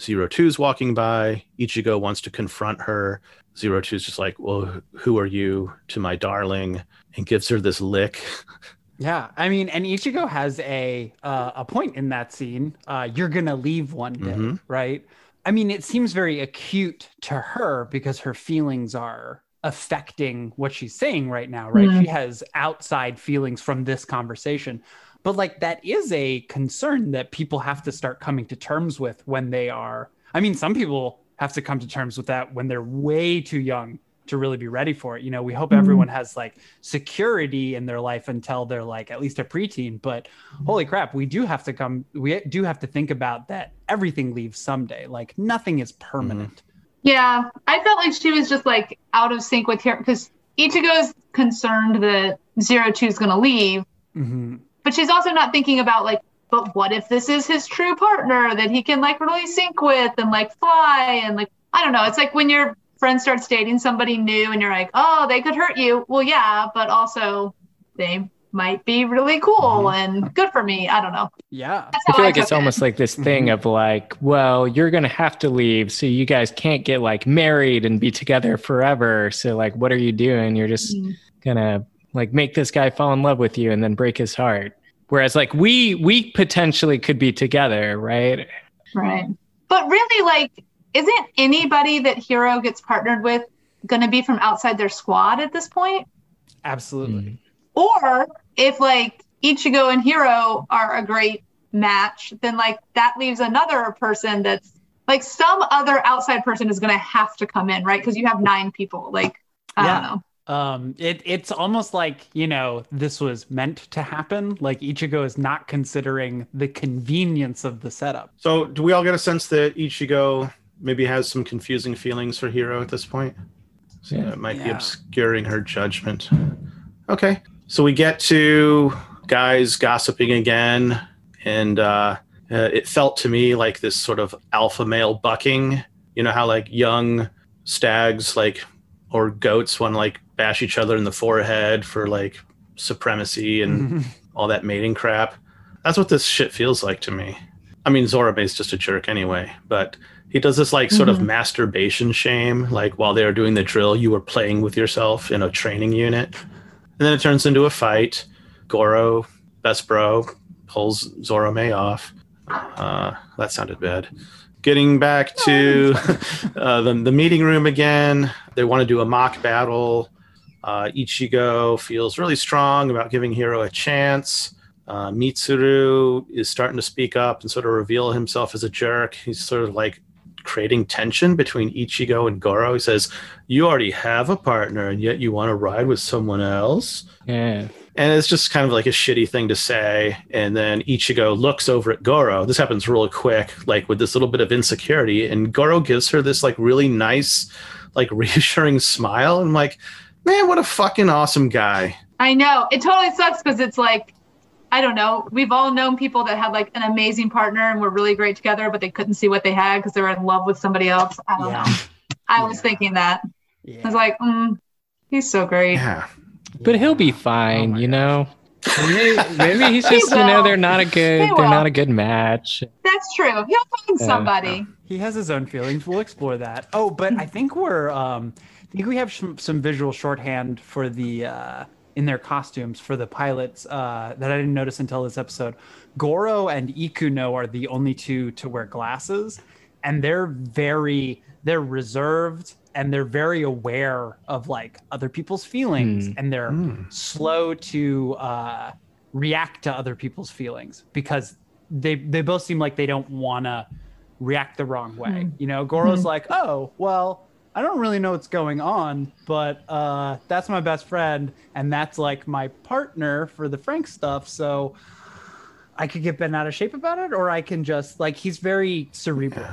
S4: Zero Two's walking by. Ichigo wants to confront her. Zero Two's just like, "Well, who are you to my darling?" and gives her this lick.
S1: Yeah, I mean, and Ichigo has a uh, a point in that scene. Uh, You're gonna leave one day,
S4: Mhm.
S1: right? I mean, it seems very acute to her because her feelings are affecting what she's saying right now, right?
S2: Mhm.
S1: She has outside feelings from this conversation. But like that is a concern that people have to start coming to terms with when they are I mean, some people have to come to terms with that when they're way too young to really be ready for it. You know, we hope
S2: Mhm.
S1: everyone has like security in their life until they're like at least a preteen. But holy crap, we do have to come, we do have to think about that everything leaves someday. Like nothing is permanent.
S2: Yeah, I felt like she was just like out of sync with her because Ichigo's concerned that Zero Two is going to leave,
S1: hmm
S2: but she's also not thinking about like, but what if this is his true partner that he can like really sync with and like fly and like I don't know. It's like when your friend starts dating somebody new and you're like, oh, they could hurt you. Well, yeah, but also they might be really cool and good for me. I don't know.
S1: Yeah.
S3: I feel
S2: I
S3: like it's
S2: it.
S3: almost like this thing of like, well, you're gonna have to leave, so you guys can't get like married and be together forever. So like, what are you doing? You're just
S2: Mhm.
S3: gonna like make this guy fall in love with you and then break his heart. Whereas like we we potentially could be together, right?
S2: Right. But really, like, isn't anybody that Hero gets partnered with going to be from outside their squad at this point?
S1: Absolutely.
S2: Or if, like, Ichigo and Hero are a great match, then, like, that leaves another person that's like some other outside person is going to have to come in, right? Because you have nine people. Like, I
S1: Yeah.
S2: don't know.
S1: Um, it, it's almost like, you know, this was meant to happen. Like Ichigo is not considering the convenience of the setup.
S4: So, do we all get a sense that Ichigo maybe has some confusing feelings for Hero at this point? So
S3: Yeah.
S4: that might be obscuring her judgment. Okay. So we get to guys gossiping again, and uh, uh, it felt to me like this sort of alpha male bucking. You know how like young stags like or goats want to like bash each other in the forehead for like supremacy and all that mating crap. That's what this shit feels like to me. I mean, Zorome's just a jerk anyway, but he does this like sort of
S2: Mhm.
S4: masturbation shame. Like while they were doing the drill, you were playing with yourself in a training unit. And then it turns into a fight. Goro, best bro, pulls Zorome off. Uh, that sounded bad. Getting back to uh, the, the meeting room again, they want to do a mock battle. Uh, Ichigo feels really strong about giving Hiro a chance. Uh, Mitsuru is starting to speak up and sort of reveal himself as a jerk. He's sort of like creating tension between Ichigo and Goro. He says, You already have a partner, and yet you want to ride with someone else?
S3: Yeah.
S4: And it's just kind of like a shitty thing to say. And then Ichigo looks over at Goro. This happens real quick, like with this little bit of insecurity. And Goro gives her this like really nice, like reassuring smile. And I'm like, man, what a fucking awesome guy.
S2: I know. It totally sucks because it's like, I don't know. We've all known people that had like an amazing partner and were really great together, but they couldn't see what they had because they were in love with somebody else. I don't
S1: Yeah.
S2: know. I was thinking that. I was like, mm, he's so great.
S4: Yeah.
S3: But he'll be fine,
S1: my
S3: you know. Maybe, maybe he's
S2: He
S3: just you know they're not a good
S2: He
S3: they're
S2: will.
S3: not a good match.
S2: That's true. He'll find
S3: Yeah.
S2: somebody.
S1: He has his own feelings. We'll explore that. Oh, but I think we're um I think we have some, some visual shorthand for the uh in their costumes for the pilots uh that I didn't notice until this episode. Goro and Ikuno are the only two to wear glasses and they're very they're reserved and they're very aware of like other people's feelings
S3: Hmm.
S1: and they're slow to uh react to other people's feelings because they they both seem like they don't want to react the wrong way. You know, Goro's like, "Oh, well, I don't really know what's going on, but uh that's my best friend and that's like my partner for the Franxx stuff, so I could get bent out of shape about it or I can just like he's very cerebral.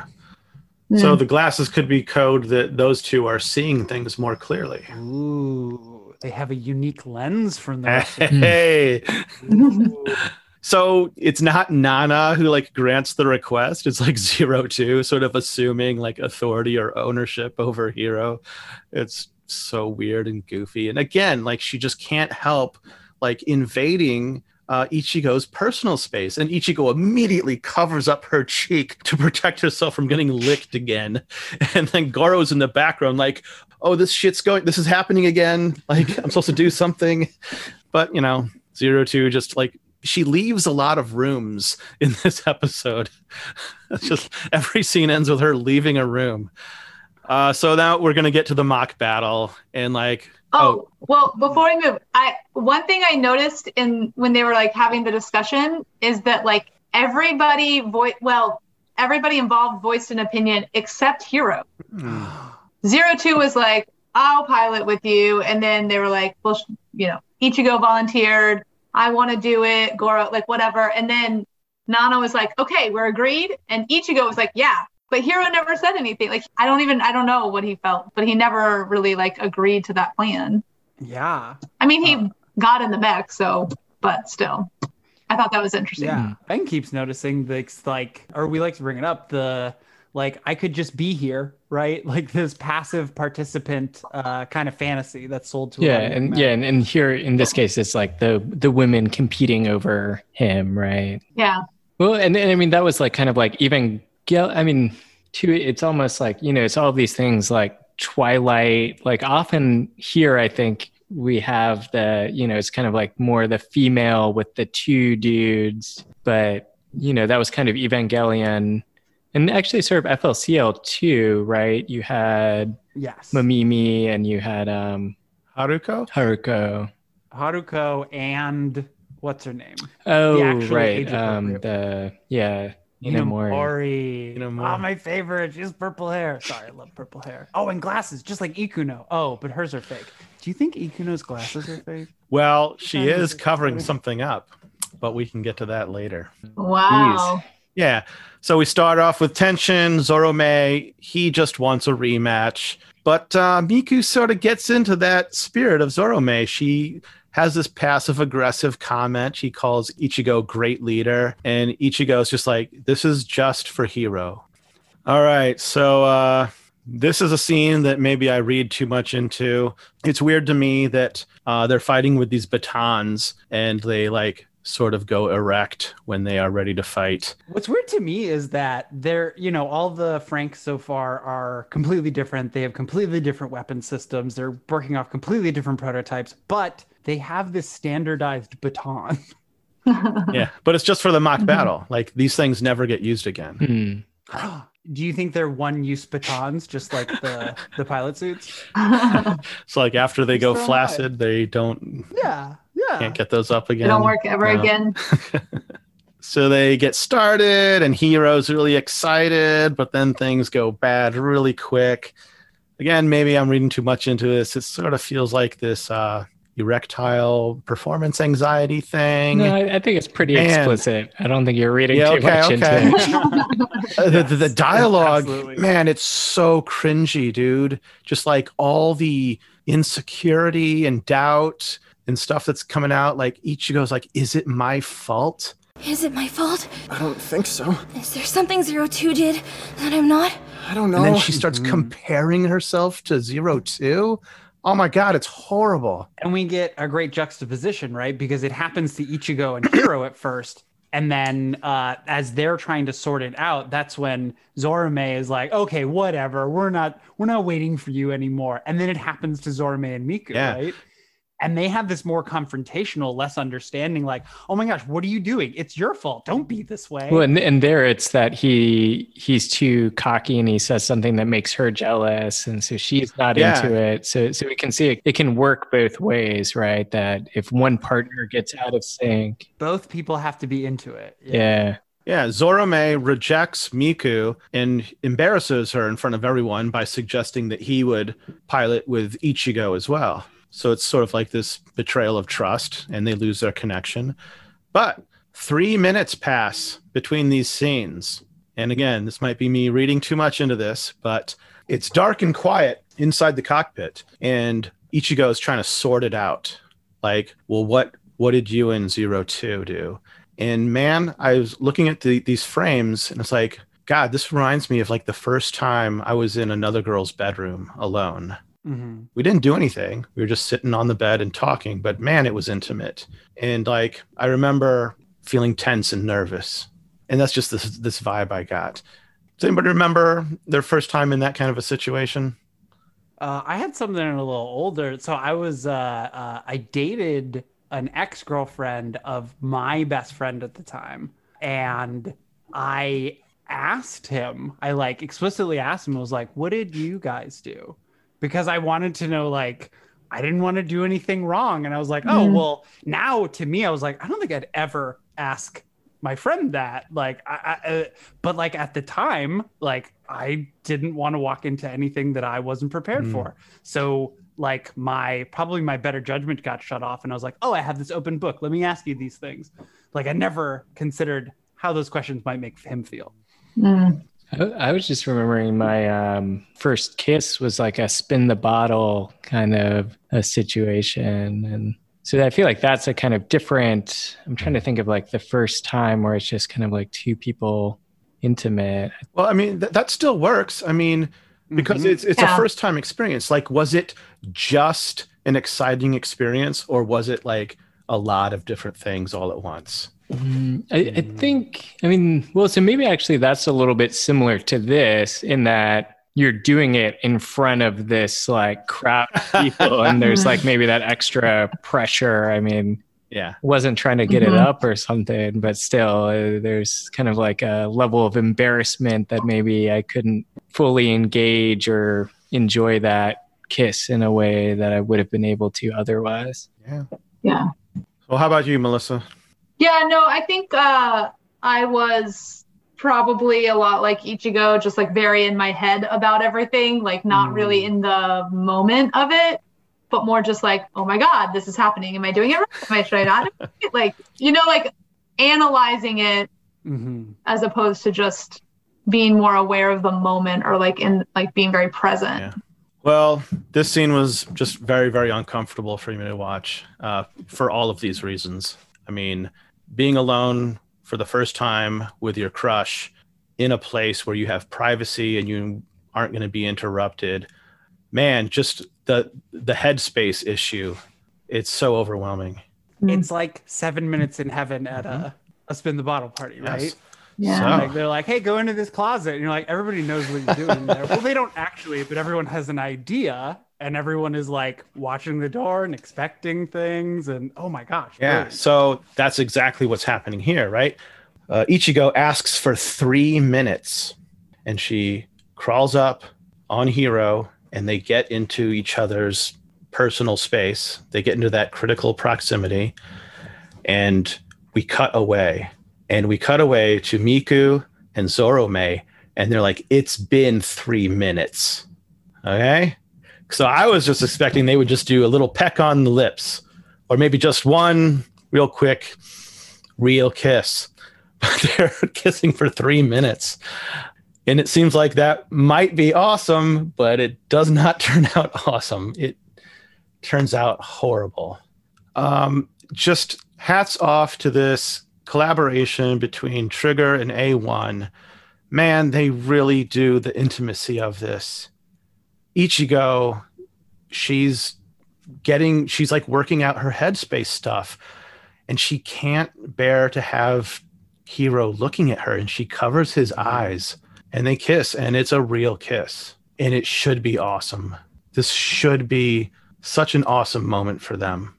S4: So the glasses could be code that those two are seeing things more clearly.
S1: Ooh, they have a unique lens from the rest of
S4: Hey. So it's not Nana who like grants the request. It's like zero two, sort of assuming like authority or ownership over Hero. It's so weird and goofy. And again, like she just can't help like invading uh, Ichigo's personal space, and Ichigo immediately covers up her cheek to protect herself from getting licked again. And then Goro's in the background, like, "Oh, this shit's going. This is happening again. Like, I'm supposed to do something." But you know, Zero Two just like she leaves a lot of rooms in this episode. Just every scene ends with her leaving a room. Uh, so now we're gonna get to the mock battle, and like,
S2: Oh, well, before I move, I one thing I noticed in when they were like having the discussion is that like everybody voice well, everybody involved voiced an opinion except Hero. Zero two was like, I'll pilot with you, and then they were like, well, sh- you know, Ichigo volunteered. I want to do it. Goro, like whatever, and then Nana was like, okay, we're agreed, and Ichigo was like, yeah. But Hero never said anything. Like I don't even I don't know what he felt, but he never really like agreed to that plan.
S1: Yeah.
S2: I mean, he uh, got in the mech, so, but still, I thought that was interesting.
S1: Yeah. Ben keeps noticing this like or we like to bring it up the like I could just be here, right? Like this passive participant uh kind of fantasy that's sold to a
S3: yeah and
S1: men.
S3: yeah and, and here in this case it's like the the women competing over him right
S2: Yeah.
S3: well and, and i mean that was like kind of like even Gil- i mean too it's almost like you know it's all these things like twilight like often here i think we have the you know it's kind of like more the female with the two dudes but you know that was kind of evangelion and actually sort of flcl too right you had
S1: Yes.
S3: mamimi and you had um
S4: Haruko.
S3: haruko
S1: Haruko and what's her name?
S3: Oh,
S1: actual
S3: right.
S1: age
S3: Um,
S1: appropriate
S3: the yeah, Ninamori.
S1: Ninamori.
S4: Ninamori.
S1: Oh, my favorite. She has purple hair. Sorry, I love purple hair. Oh, and glasses, just like Ikuno. Oh, but hers are fake. Do you think Ikuno's glasses are fake?
S4: Well, she is covering something up, but we can get to that later.
S2: Wow.
S4: Yeah. So we start off with tension. Zorome, he just wants a rematch. But uh, Miku sort of gets into that spirit of Zorome. She has this passive aggressive comment. She calls Ichigo great leader. And Ichigo's just like, this is just for Hero. All right. So uh, this is a scene that maybe I read too much into. It's weird to me that uh, they're fighting with these batons and they like sort of go erect when they are ready to fight.
S1: What's weird to me is that they're, you know, all the Franxx so far are completely different. They have completely different weapon systems. They're working off completely different prototypes, but they have this standardized baton.
S4: yeah, but it's just for the mock battle. Like these things never get used again.
S3: Hmm.
S1: Do you think they're one-use batons, just like the the pilot suits?
S4: it's like after they go
S1: Throw 'em
S4: flaccid, they don't
S1: Yeah, yeah.
S4: can't get those up
S2: They
S4: again.
S2: don't work ever
S4: No.
S2: again.
S4: So they get started, and Hero's really excited, but then things go bad really quick. Again, maybe I'm reading too much into this. It sort of feels like this uh, erectile performance anxiety thing.
S3: No, I, I think it's pretty
S4: And-
S3: explicit. I don't think you're reading
S4: Yeah,
S3: too
S4: okay,
S3: much
S4: okay.
S3: into it.
S4: The, the, the dialogue,
S1: absolutely.
S4: man, it's so cringy, dude. Just like all the insecurity and doubt and stuff that's coming out. Like Ichigo's like, is it my fault?
S7: Is it my fault?
S6: I don't think so.
S7: Is there something Zero Two did that I'm not?
S6: I don't know.
S4: And then she starts comparing herself to Zero Two. Oh my god, it's horrible.
S1: And we get a great juxtaposition, right? Because it happens to Ichigo and Hiro at first, And then uh, as they're trying to sort it out, that's when Zorome is like, "Okay, whatever. We're not we're not waiting for you anymore." And then it happens to Zorome and Miku,
S4: Yeah.
S1: right? And they have this more confrontational, less understanding, like, "Oh my gosh, what are you doing? It's your fault. Don't be this way."
S3: Well, and, and there it's that he he's too cocky and he says something that makes her jealous, and so she's not
S4: Yeah.
S3: into it. So so we can see it, it can work both ways, right? That if one partner gets out of sync,
S1: Both people have to be into it.
S3: yeah,
S4: Yeah, Zorome rejects Miku and embarrasses her in front of everyone by suggesting that he would pilot with Ichigo as well. So it's sort of like this betrayal of trust and they lose their connection. But three minutes pass between these scenes. And again, this might be me reading too much into this, but it's dark and quiet inside the cockpit. And Ichigo is trying to sort it out. Like, well, what what did you and Zero Two do? And man, I was looking at the, these frames and it's like, God, this reminds me of like the first time I was in another girl's bedroom alone.
S1: Mhm.
S4: We didn't do anything. We were just sitting on the bed and talking, but man, it was intimate. And like, I remember feeling tense and nervous. And that's just this, this vibe I got. Does anybody remember their first time in that kind of a situation?
S1: Uh, I had something a little older. So I was, uh, uh, I dated an ex girlfriend of my best friend at the time. And I asked him, I like explicitly asked him, I was like, what did you guys do? Because I wanted to know, like, I didn't want to do anything wrong. And I was like, oh,
S2: Mhm.
S1: well, now to me, I was like, I don't think I'd ever ask my friend that. Like, I, I, uh, but like at the time, like, I didn't want to walk into anything that I wasn't prepared
S4: Mm.
S1: for. So, like, my probably my better judgment got shut off. And I was like, oh, I have this open book. Let me ask you these things. Like, I never considered how those questions might make him feel.
S2: Mm.
S3: I, I was just remembering my um, first kiss was like a spin the bottle kind of a situation. And so I feel like that's a kind of different. I'm trying to think of like the first time where it's just kind of like two people intimate.
S4: Well, I mean, th- that still works. I mean, because
S1: Mhm.
S4: it's it's
S2: Yeah.
S4: a first time experience. Like, was it just an exciting experience, or was it like a lot of different things all at once?
S3: Mm, I, I think, I mean, well, so maybe actually that's a little bit similar to this in that you're doing it in front of this like crowd of people, and there's like maybe that extra pressure. I mean,
S4: Yeah.
S3: wasn't trying to get
S2: Mhm.
S3: it up or something, but still, uh, there's kind of like a level of embarrassment that maybe I couldn't fully engage or enjoy that kiss in a way that I would have been able to otherwise.
S2: Yeah. Yeah.
S4: Well, how about you, Melissa?
S2: Yeah, no, I think uh, I was probably a lot like Ichigo, just like very in my head about everything, like not really in the moment of it, but more just like, oh my God, this is happening. Am I doing it right? Am I, should I not? Like, you know, like analyzing it
S1: Mm-hmm.
S2: as opposed to just being more aware of the moment or like in like being very present.
S4: Yeah. Well, this scene was just very, very uncomfortable for me to watch uh, for all of these reasons. I mean, being alone for the first time with your crush in a place where you have privacy and you aren't going to be interrupted, man, just the the headspace issue. It's so overwhelming. Mm-hmm.
S1: It's like seven minutes in heaven at a, mm-hmm. a spin the bottle party, right?
S4: Yes.
S2: Yeah.
S4: So-
S1: Like they're like, hey, go into this closet. And you're like, everybody knows what you're doing there. well, they don't actually, but everyone has an idea and everyone is like watching the door and expecting things. And oh my gosh.
S4: Yeah. So that's exactly what's happening here, right? Uh, Ichigo asks for three minutes and she crawls up on Hero and they get into each other's personal space. They get into that critical proximity and we cut away. And we cut away to Miku and Zorome and they're like, it's been three minutes. Okay. So I was just expecting they would just do a little peck on the lips or maybe just one real quick, real kiss. But they're kissing for three minutes. And it seems like that might be awesome, but it does not turn out awesome. It turns out horrible. Um, just hats off to this collaboration between Trigger and A1. Man, they really do the intimacy of this. Ichigo, she's getting, she's like working out her headspace stuff, and she can't bear to have Hero looking at her and she covers his eyes and they kiss and it's a real kiss and it should be awesome. This should be such an awesome moment for them.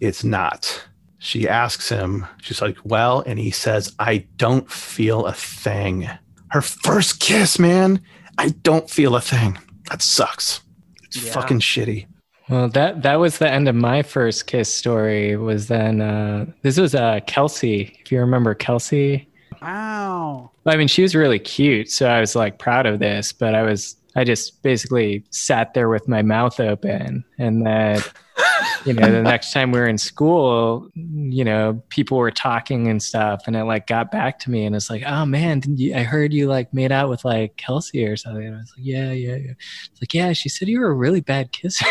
S4: It's not. She asks him, she's like, Well, and he says, I don't feel a thing. Her first kiss, man. I don't feel a thing. That sucks. It's
S1: Yeah.
S4: fucking shitty.
S3: Well, that that was the end of my first kiss story. Was then uh, this was uh, Kelsey. If you remember Kelsey,
S1: Wow.
S3: I mean, she was really cute, so I was like proud of this. But I was, I just basically sat there with my mouth open, and then, you know, the next time we were in school, you know, people were talking and stuff, and it like got back to me, and it's like, oh man, you, I heard you like made out with like Kelsey or something. And I was like, yeah, yeah, yeah. It's like, yeah, she said you were a really bad kisser.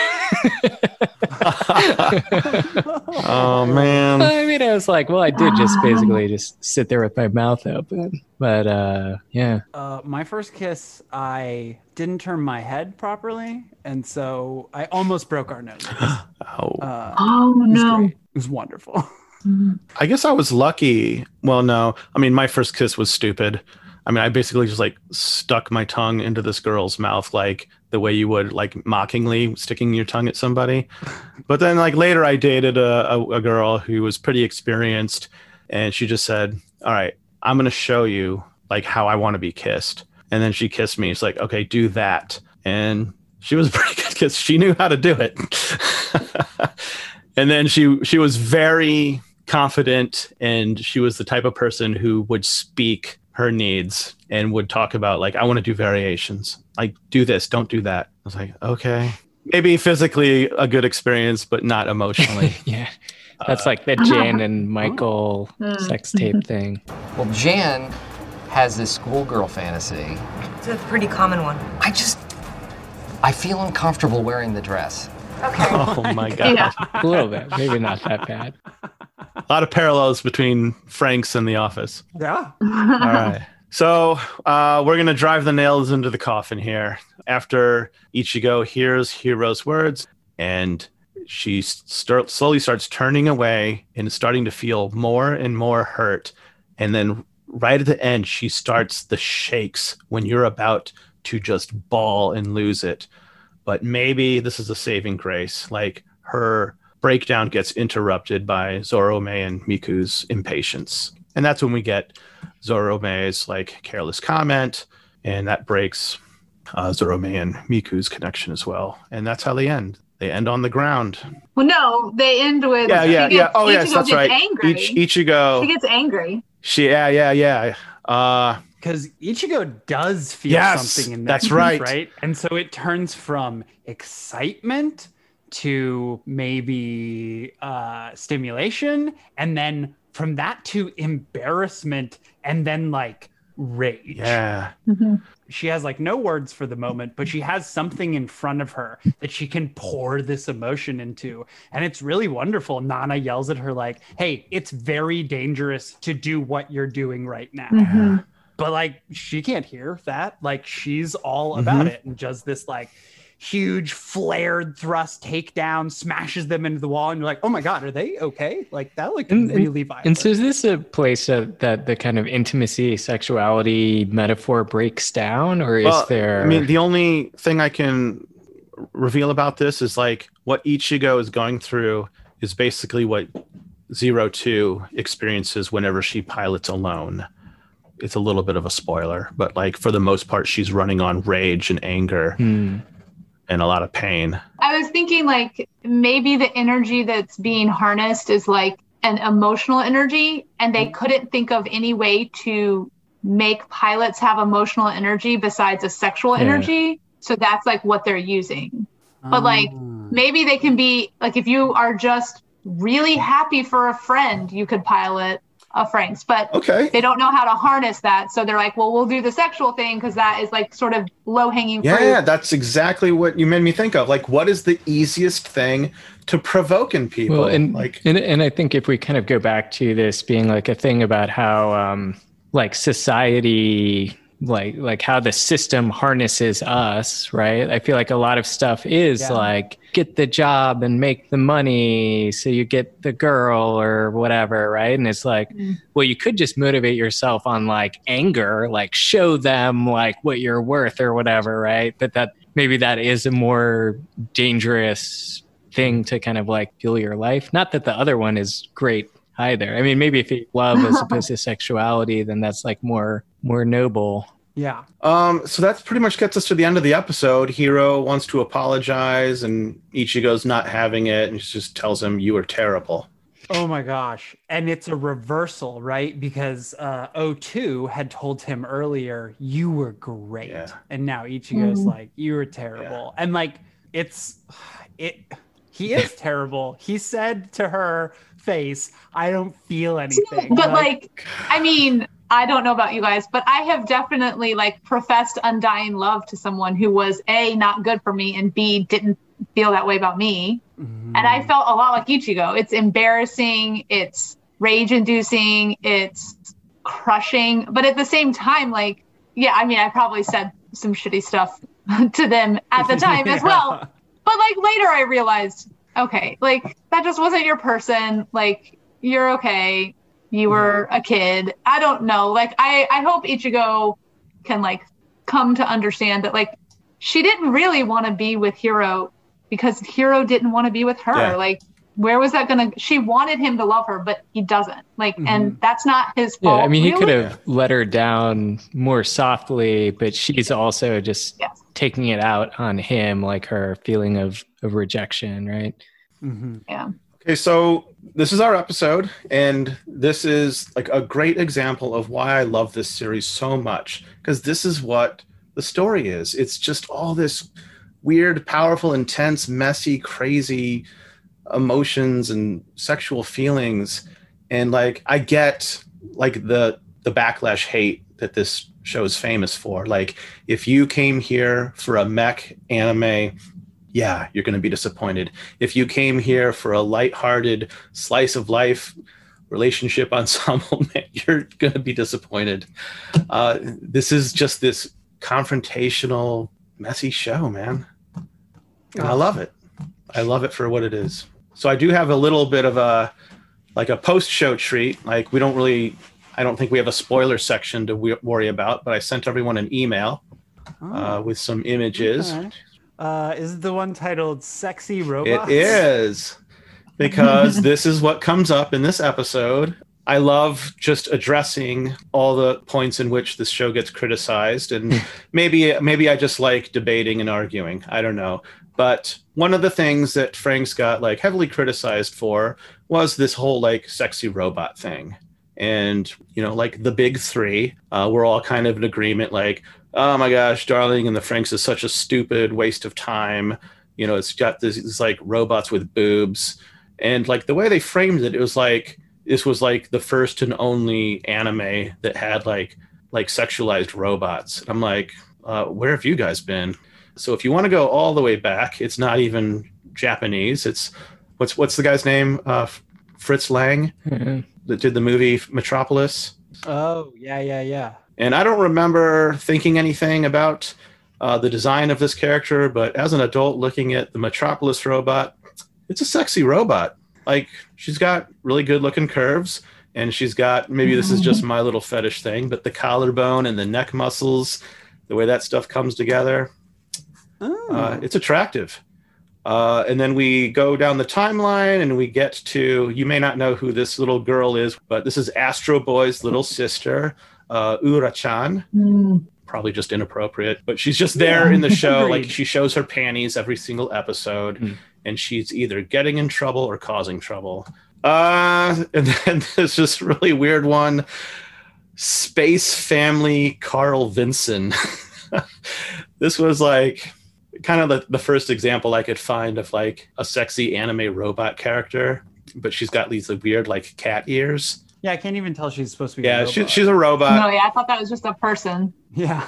S4: Oh man.
S3: I mean, I was like, well, I did just basically just sit there with my mouth open. But uh, yeah.
S1: Uh, my first kiss, I didn't turn my head properly, and so I almost broke our nose.
S4: Oh.
S1: Uh,
S2: Oh
S1: it was
S2: no.
S1: It was wonderful.
S4: I guess I was lucky. Well, no. I mean, my first kiss was stupid. I mean, I basically just like stuck my tongue into this girl's mouth, like the way you would like mockingly sticking your tongue at somebody. But then, like later, I dated a, a, a girl who was pretty experienced, and she just said, "All right, I'm going to show you like how I want to be kissed." And then she kissed me. It's like, "Okay, do that." And she was pretty good kiss. She knew how to do it. and then she she was very confident and she was the type of person who would speak her needs and would talk about like i want to do variations like do this don't do that i was like okay maybe physically a good experience but not emotionally
S3: yeah. Uh, That's like the uh-huh. Jan and Michael mm-hmm. sex tape mm-hmm. thing.
S10: Well, Jan has this schoolgirl fantasy.
S11: It's a pretty common one.
S10: I just, I feel uncomfortable wearing the dress. Okay.
S4: Oh my god
S2: Yeah.
S3: A little bit, maybe not that bad.
S4: A lot of parallels between Franxx and the office
S1: Yeah.
S4: All right. So uh, we're gonna drive the nails into the coffin here. After Ichigo hears Hiro's words, and she start, slowly starts turning away and starting to feel more and more hurt. And then right at the end, she starts the shakes when you're about to just bawl and lose it. But maybe this is a saving grace. Like her breakdown gets interrupted by Zorome and Miku's impatience. And that's when we get Zorome's like careless comment, and that breaks uh, Zorome and Miku's connection as well. And that's how they end. They end on the ground.
S2: Well, no, they end with
S4: Yeah, yeah,
S2: gets-
S4: yeah. Oh, yes, that's right.
S2: Angry.
S4: Ich- Ichigo.
S2: She gets angry.
S4: She, yeah, yeah, yeah. Uh,
S1: Because Ichigo does feel
S4: Yes,
S1: something in
S4: this.
S1: that's
S4: right.
S1: right? And so it turns from excitement to maybe uh, stimulation, and then from that to embarrassment, and then like rage.
S4: yeah.
S1: She has like no words for the moment, but she has something in front of her that she can pour this emotion into. And it's really wonderful. Nana yells at her, like, hey, it's very dangerous to do what you're doing right now but like she can't hear that like she's all about
S4: Mhm.
S1: it and does this like huge flared thrust takedown smashes them into the wall and you're like oh my god are they okay like that looked
S3: And- and-
S1: really violent
S3: And so is this a place that, that the kind of intimacy, sexuality metaphor breaks down, or is there?
S4: I mean, the only thing I can reveal about this is like what Ichigo is going through is basically what Zero Two experiences whenever she pilots alone. It's a little bit of a spoiler, but like for the most part, she's running on rage and anger
S3: Hmm.
S4: And a lot of pain.
S2: I was thinking like maybe the energy that's being harnessed is like an emotional energy, and they couldn't think of any way to make pilots have emotional energy besides a sexual
S3: Yeah.
S2: energy. So that's like what they're using. But like
S1: Ah.
S2: maybe they can be like if you are just really happy for a friend, you could pilot a Franxx, but
S4: Okay.
S2: they don't know how to harness that. So they're like, well, we'll do the sexual thing because that is like sort of low hanging fruit.
S4: Yeah, that's exactly what you made me think of. Like, what is the easiest thing to provoke in people?
S3: Well, and
S4: like,
S3: and and I think if we kind of go back to this being like a thing about how um, like society like like how the system harnesses us, right? I feel like a lot of stuff is
S1: Yeah.
S3: like get the job and make the money so you get the girl or whatever, right? And it's like, mm-hmm. well, you could just motivate yourself on like anger, like show them like what you're worth or whatever, right? But that maybe that is a more dangerous thing to kind of like fuel your life. Not that the other one is great either. I mean, maybe if you love as opposed to sexuality, then that's like more more noble.
S1: Yeah.
S4: Um, so that's pretty much gets us to the end of the episode. Hero wants to apologize, and Ichigo's not having it, and she just tells him, "You were terrible."
S1: Oh my gosh. And it's a reversal, right? Because uh, O2 had told him earlier, you were great. And now Ichigo's
S2: Mhm.
S1: like, you were terrible. And like, it's, it, he is terrible. He said to her face, I don't feel anything.
S2: But like, I mean, I don't know about you guys, but I have definitely like professed undying love to someone who was A, not good for me, and B, didn't feel that way about me. Mm-hmm. And I felt a lot like Ichigo. It's embarrassing, it's rage inducing, it's crushing. But at the same time, like, yeah, I mean, I probably said some shitty stuff to them at the time as well. But like later I realized, okay, like that just wasn't your person. Like you're okay. You were a kid. I don't know. Like I I hope Ichigo can like come to understand that like she didn't really want to be with Hiro because Hiro didn't want to be with her.
S3: Yeah.
S2: Like where was that gonna she wanted him to love her, but he doesn't. Like mm-hmm. and that's not his
S3: Yeah. I mean, he could have let her down more softly, but she's also just taking it out on him, like her feeling of, of rejection, right? Mm-hmm.
S2: Yeah.
S4: Okay, so this is our episode, and this is like a great example of why I love this series so much. Because this is what the story is. It's just all this weird, powerful, intense, messy, crazy emotions and sexual feelings. And like I get like the the backlash hate that this show is famous for. Like if you came here for a mech anime yeah, you're going to be disappointed. If you came here for a lighthearted slice of life relationship ensemble, man, you're going to be disappointed. Uh, this is just this confrontational, messy show, man. And I love it. I love it for what it is. So I do have a little bit of a like a post-show treat. Like we don't really, I don't think we have a spoiler section to worry about. But I sent everyone an email uh, with some images.
S1: Okay. Uh, is the one titled "Sexy Robots"?
S4: It is because this is what comes up in this episode. I love just addressing all the points in which this show gets criticized, and maybe maybe I just like debating and arguing. I don't know, but one of the things that Franxx got like heavily criticized for was this whole like sexy robot thing, and you know like the big three, uh, we're all kind of in agreement like. Oh my gosh, Darling in the Franxx is such a stupid waste of time. You know it's got this, this like robots with boobs. And like the way they framed it it was like this was like the first and only anime that had like like sexualized robots. And i'm like uh, where have you guys been? So if you want to go all the way back it's not even japanese. It's what's what's the guy's name? Uh, fritz lang
S3: Mhm.
S4: that did the movie metropolis?
S1: Oh yeah, yeah, yeah.
S4: And I don't remember thinking anything about uh, the design of this character, but as an adult looking at the Metropolis robot, it's a sexy robot. Like she's got really good looking curves, and she's got maybe this is just my little fetish thing, but the collarbone and the neck muscles, the way that stuff comes together, uh, it's attractive. Uh, and then we go down the timeline and we get to you may not know who this little girl is, but this is Astro Boy's little sister, uh, Ura-chan. Probably just inappropriate, but she's just there
S1: Yeah,
S4: in the show. like she shows her panties every single episode, and she's either getting in trouble or causing trouble. Uh, and then there's this really weird one, Space Family Carl Vinson. this was like kind of the, the first example I could find of like a sexy anime robot character, but she's got these like, weird like cat ears.
S1: Yeah, I can't even tell she's supposed to be.
S4: Yeah,
S1: a
S4: she, she's a robot.
S2: no, yeah, I thought that was just a person.
S1: Yeah.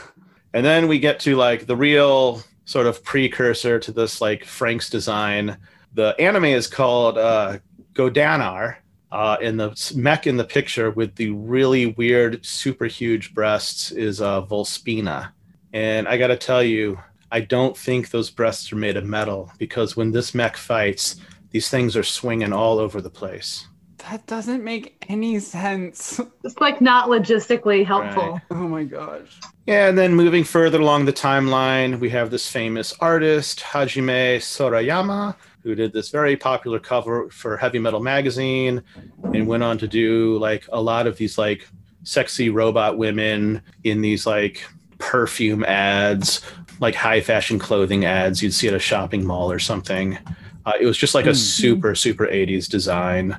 S4: And then we get to like the real sort of precursor to this like Franxx design. The anime is called uh, Godannar. Uh, and the mech in the picture with the really weird, super huge breasts is uh, Volspina. And I got to tell you, I don't think those breasts are made of metal because when this mech fights, these things are swinging all over the place.
S1: That doesn't make any sense.
S2: It's like not logistically helpful.
S4: Right.
S1: Oh my gosh.
S4: Yeah, and then moving further along the timeline, we have this famous artist, Hajime Sorayama, who did this very popular cover for Heavy Metal Magazine and went on to do like a lot of these like sexy robot women in these like perfume ads, like high fashion clothing ads you'd see at a shopping mall or something. Uh, it was just like a super, super 80s design.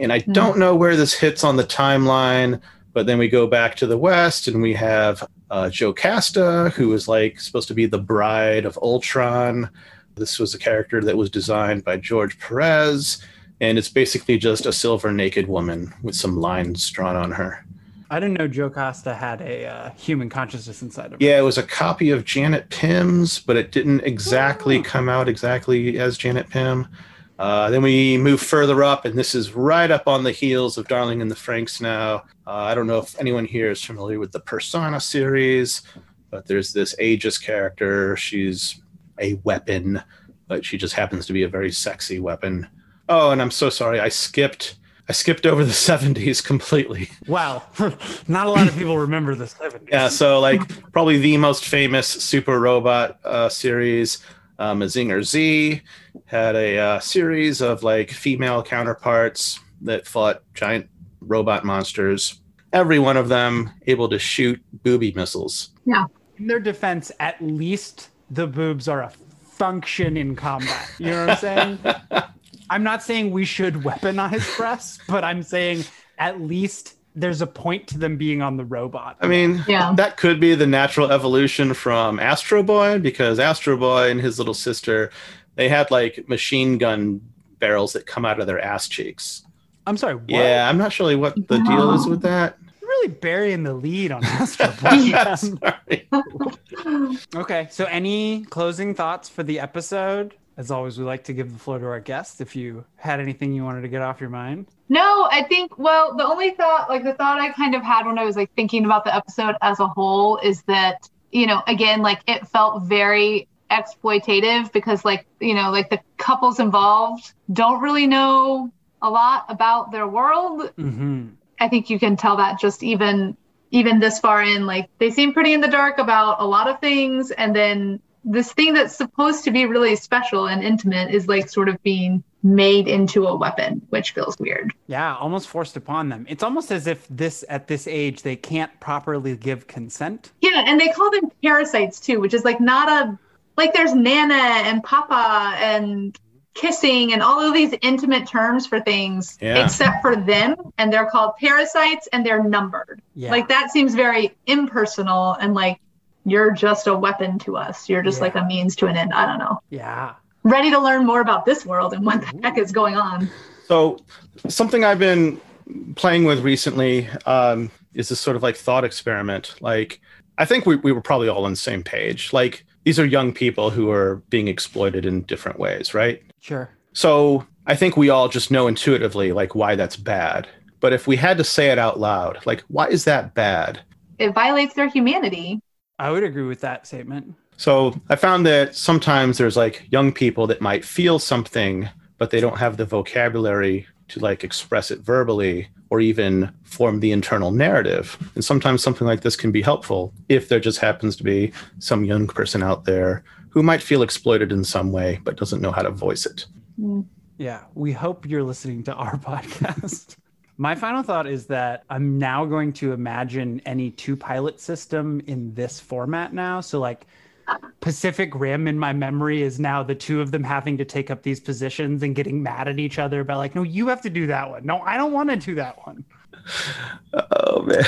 S4: And I don't know where this hits on the timeline, but then we go back to the West and we have uh, Jocasta, who is like supposed to be the bride of Ultron. This was a character that was designed by George Perez, and it's basically just a silver naked woman with some lines drawn on her.
S1: I didn't know Jocasta had a uh, human consciousness inside of him.
S4: Yeah, it was a copy of Janet Pym's, but it didn't exactly come out exactly as Janet Pym. Uh, then we move further up, and this is right up on the heels of Darling in the Franxx now. Uh, I don't know if anyone here is familiar with the Persona series, but there's this Aegis character. She's a weapon, but she just happens to be a very sexy weapon. Oh, and I'm so sorry. I skipped. I skipped over the 70s completely.
S1: Wow. Not a lot of people remember the 70s.
S4: Yeah, so like probably the most famous super robot uh, series, um, Mazinger Z, had a uh, series of like female counterparts that fought giant robot monsters. Every one of them able to shoot booby missiles.
S2: Yeah.
S1: In their defense, at least the boobs are a function in combat. You know what I'm saying? I'm not saying we should weaponize breasts, but I'm saying at least there's a point to them being on the robot.
S4: I mean,
S2: Yeah.
S4: that could be the natural evolution from Astro Boy because Astro Boy and his little sister, they had like machine gun barrels that come out of their ass cheeks.
S1: I'm sorry. What?
S4: Yeah, I'm not sure what the deal is with that.
S1: You're really burying the lead on Astro Boy.
S4: Sorry.
S1: Okay, so any closing thoughts for the episode? As always, we like to give the floor to our guests. If you had anything you wanted to get off your mind,
S2: No, I think well, the only thought like the thought I kind of had when I was like thinking about the episode as a whole is that, you know, again, like it felt very exploitative because like, you know, like the couples involved don't really know a lot about their world.
S1: mm-hmm.
S2: I think you can tell that just even even this far in like they seem pretty in the dark about a lot of things and then this thing that's supposed to be really special and intimate is like sort of being made into a weapon, which feels weird.
S1: yeah, almost forced upon them. It's almost as if this at this age they can't properly give consent.
S2: Yeah, and they call them parasites too, which is like not a like there's nana and papa and kissing and all of these intimate terms for things
S4: Yeah.
S2: except for them and they're called parasites and they're numbered.
S1: Yeah.
S2: Like that seems very impersonal and like you're just a weapon to us. You're just
S1: Yeah.
S2: like a means to an end. I don't know.
S1: Yeah.
S2: Ready to learn more about this world and what the heck is going on.
S4: So, something I've been playing with recently um, is this sort of like thought experiment. Like, I think we, we were probably all on the same page. Like, these are young people who are being exploited in different ways, right?
S1: Sure.
S4: So, I think we all just know intuitively, like, why that's bad. But if we had to say it out loud, like, why is that bad?
S2: It violates their humanity.
S1: I would agree with that statement.
S4: So I found that sometimes there's like young people that might feel something, but they don't have the vocabulary to like express it verbally or even form the internal narrative. And sometimes something like this can be helpful if there just happens to be some young person out there who might feel exploited in some way but doesn't know how to voice it. Hmm.
S1: Yeah, we hope you're listening to our podcast. My final thought is that I'm now going to imagine any two pilot system in this format now. So, like, Pacific Rim in my memory is now the two of them having to take up these positions and getting mad at each other about, like, no, you have to do that one. No, I don't want to do that one.
S4: Oh man.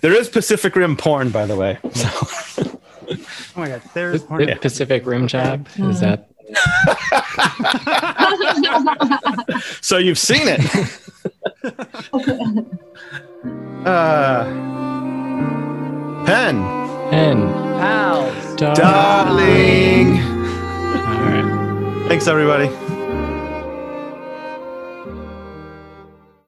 S4: there is Pacific Rim porn, by the way. So
S1: Oh my God, there's
S3: The Pacific Rim Job. Is mm-hmm. that?
S4: so you've seen it. uh, pen,
S3: And
S1: pals.
S4: darling.
S3: All right.
S4: Thanks, everybody.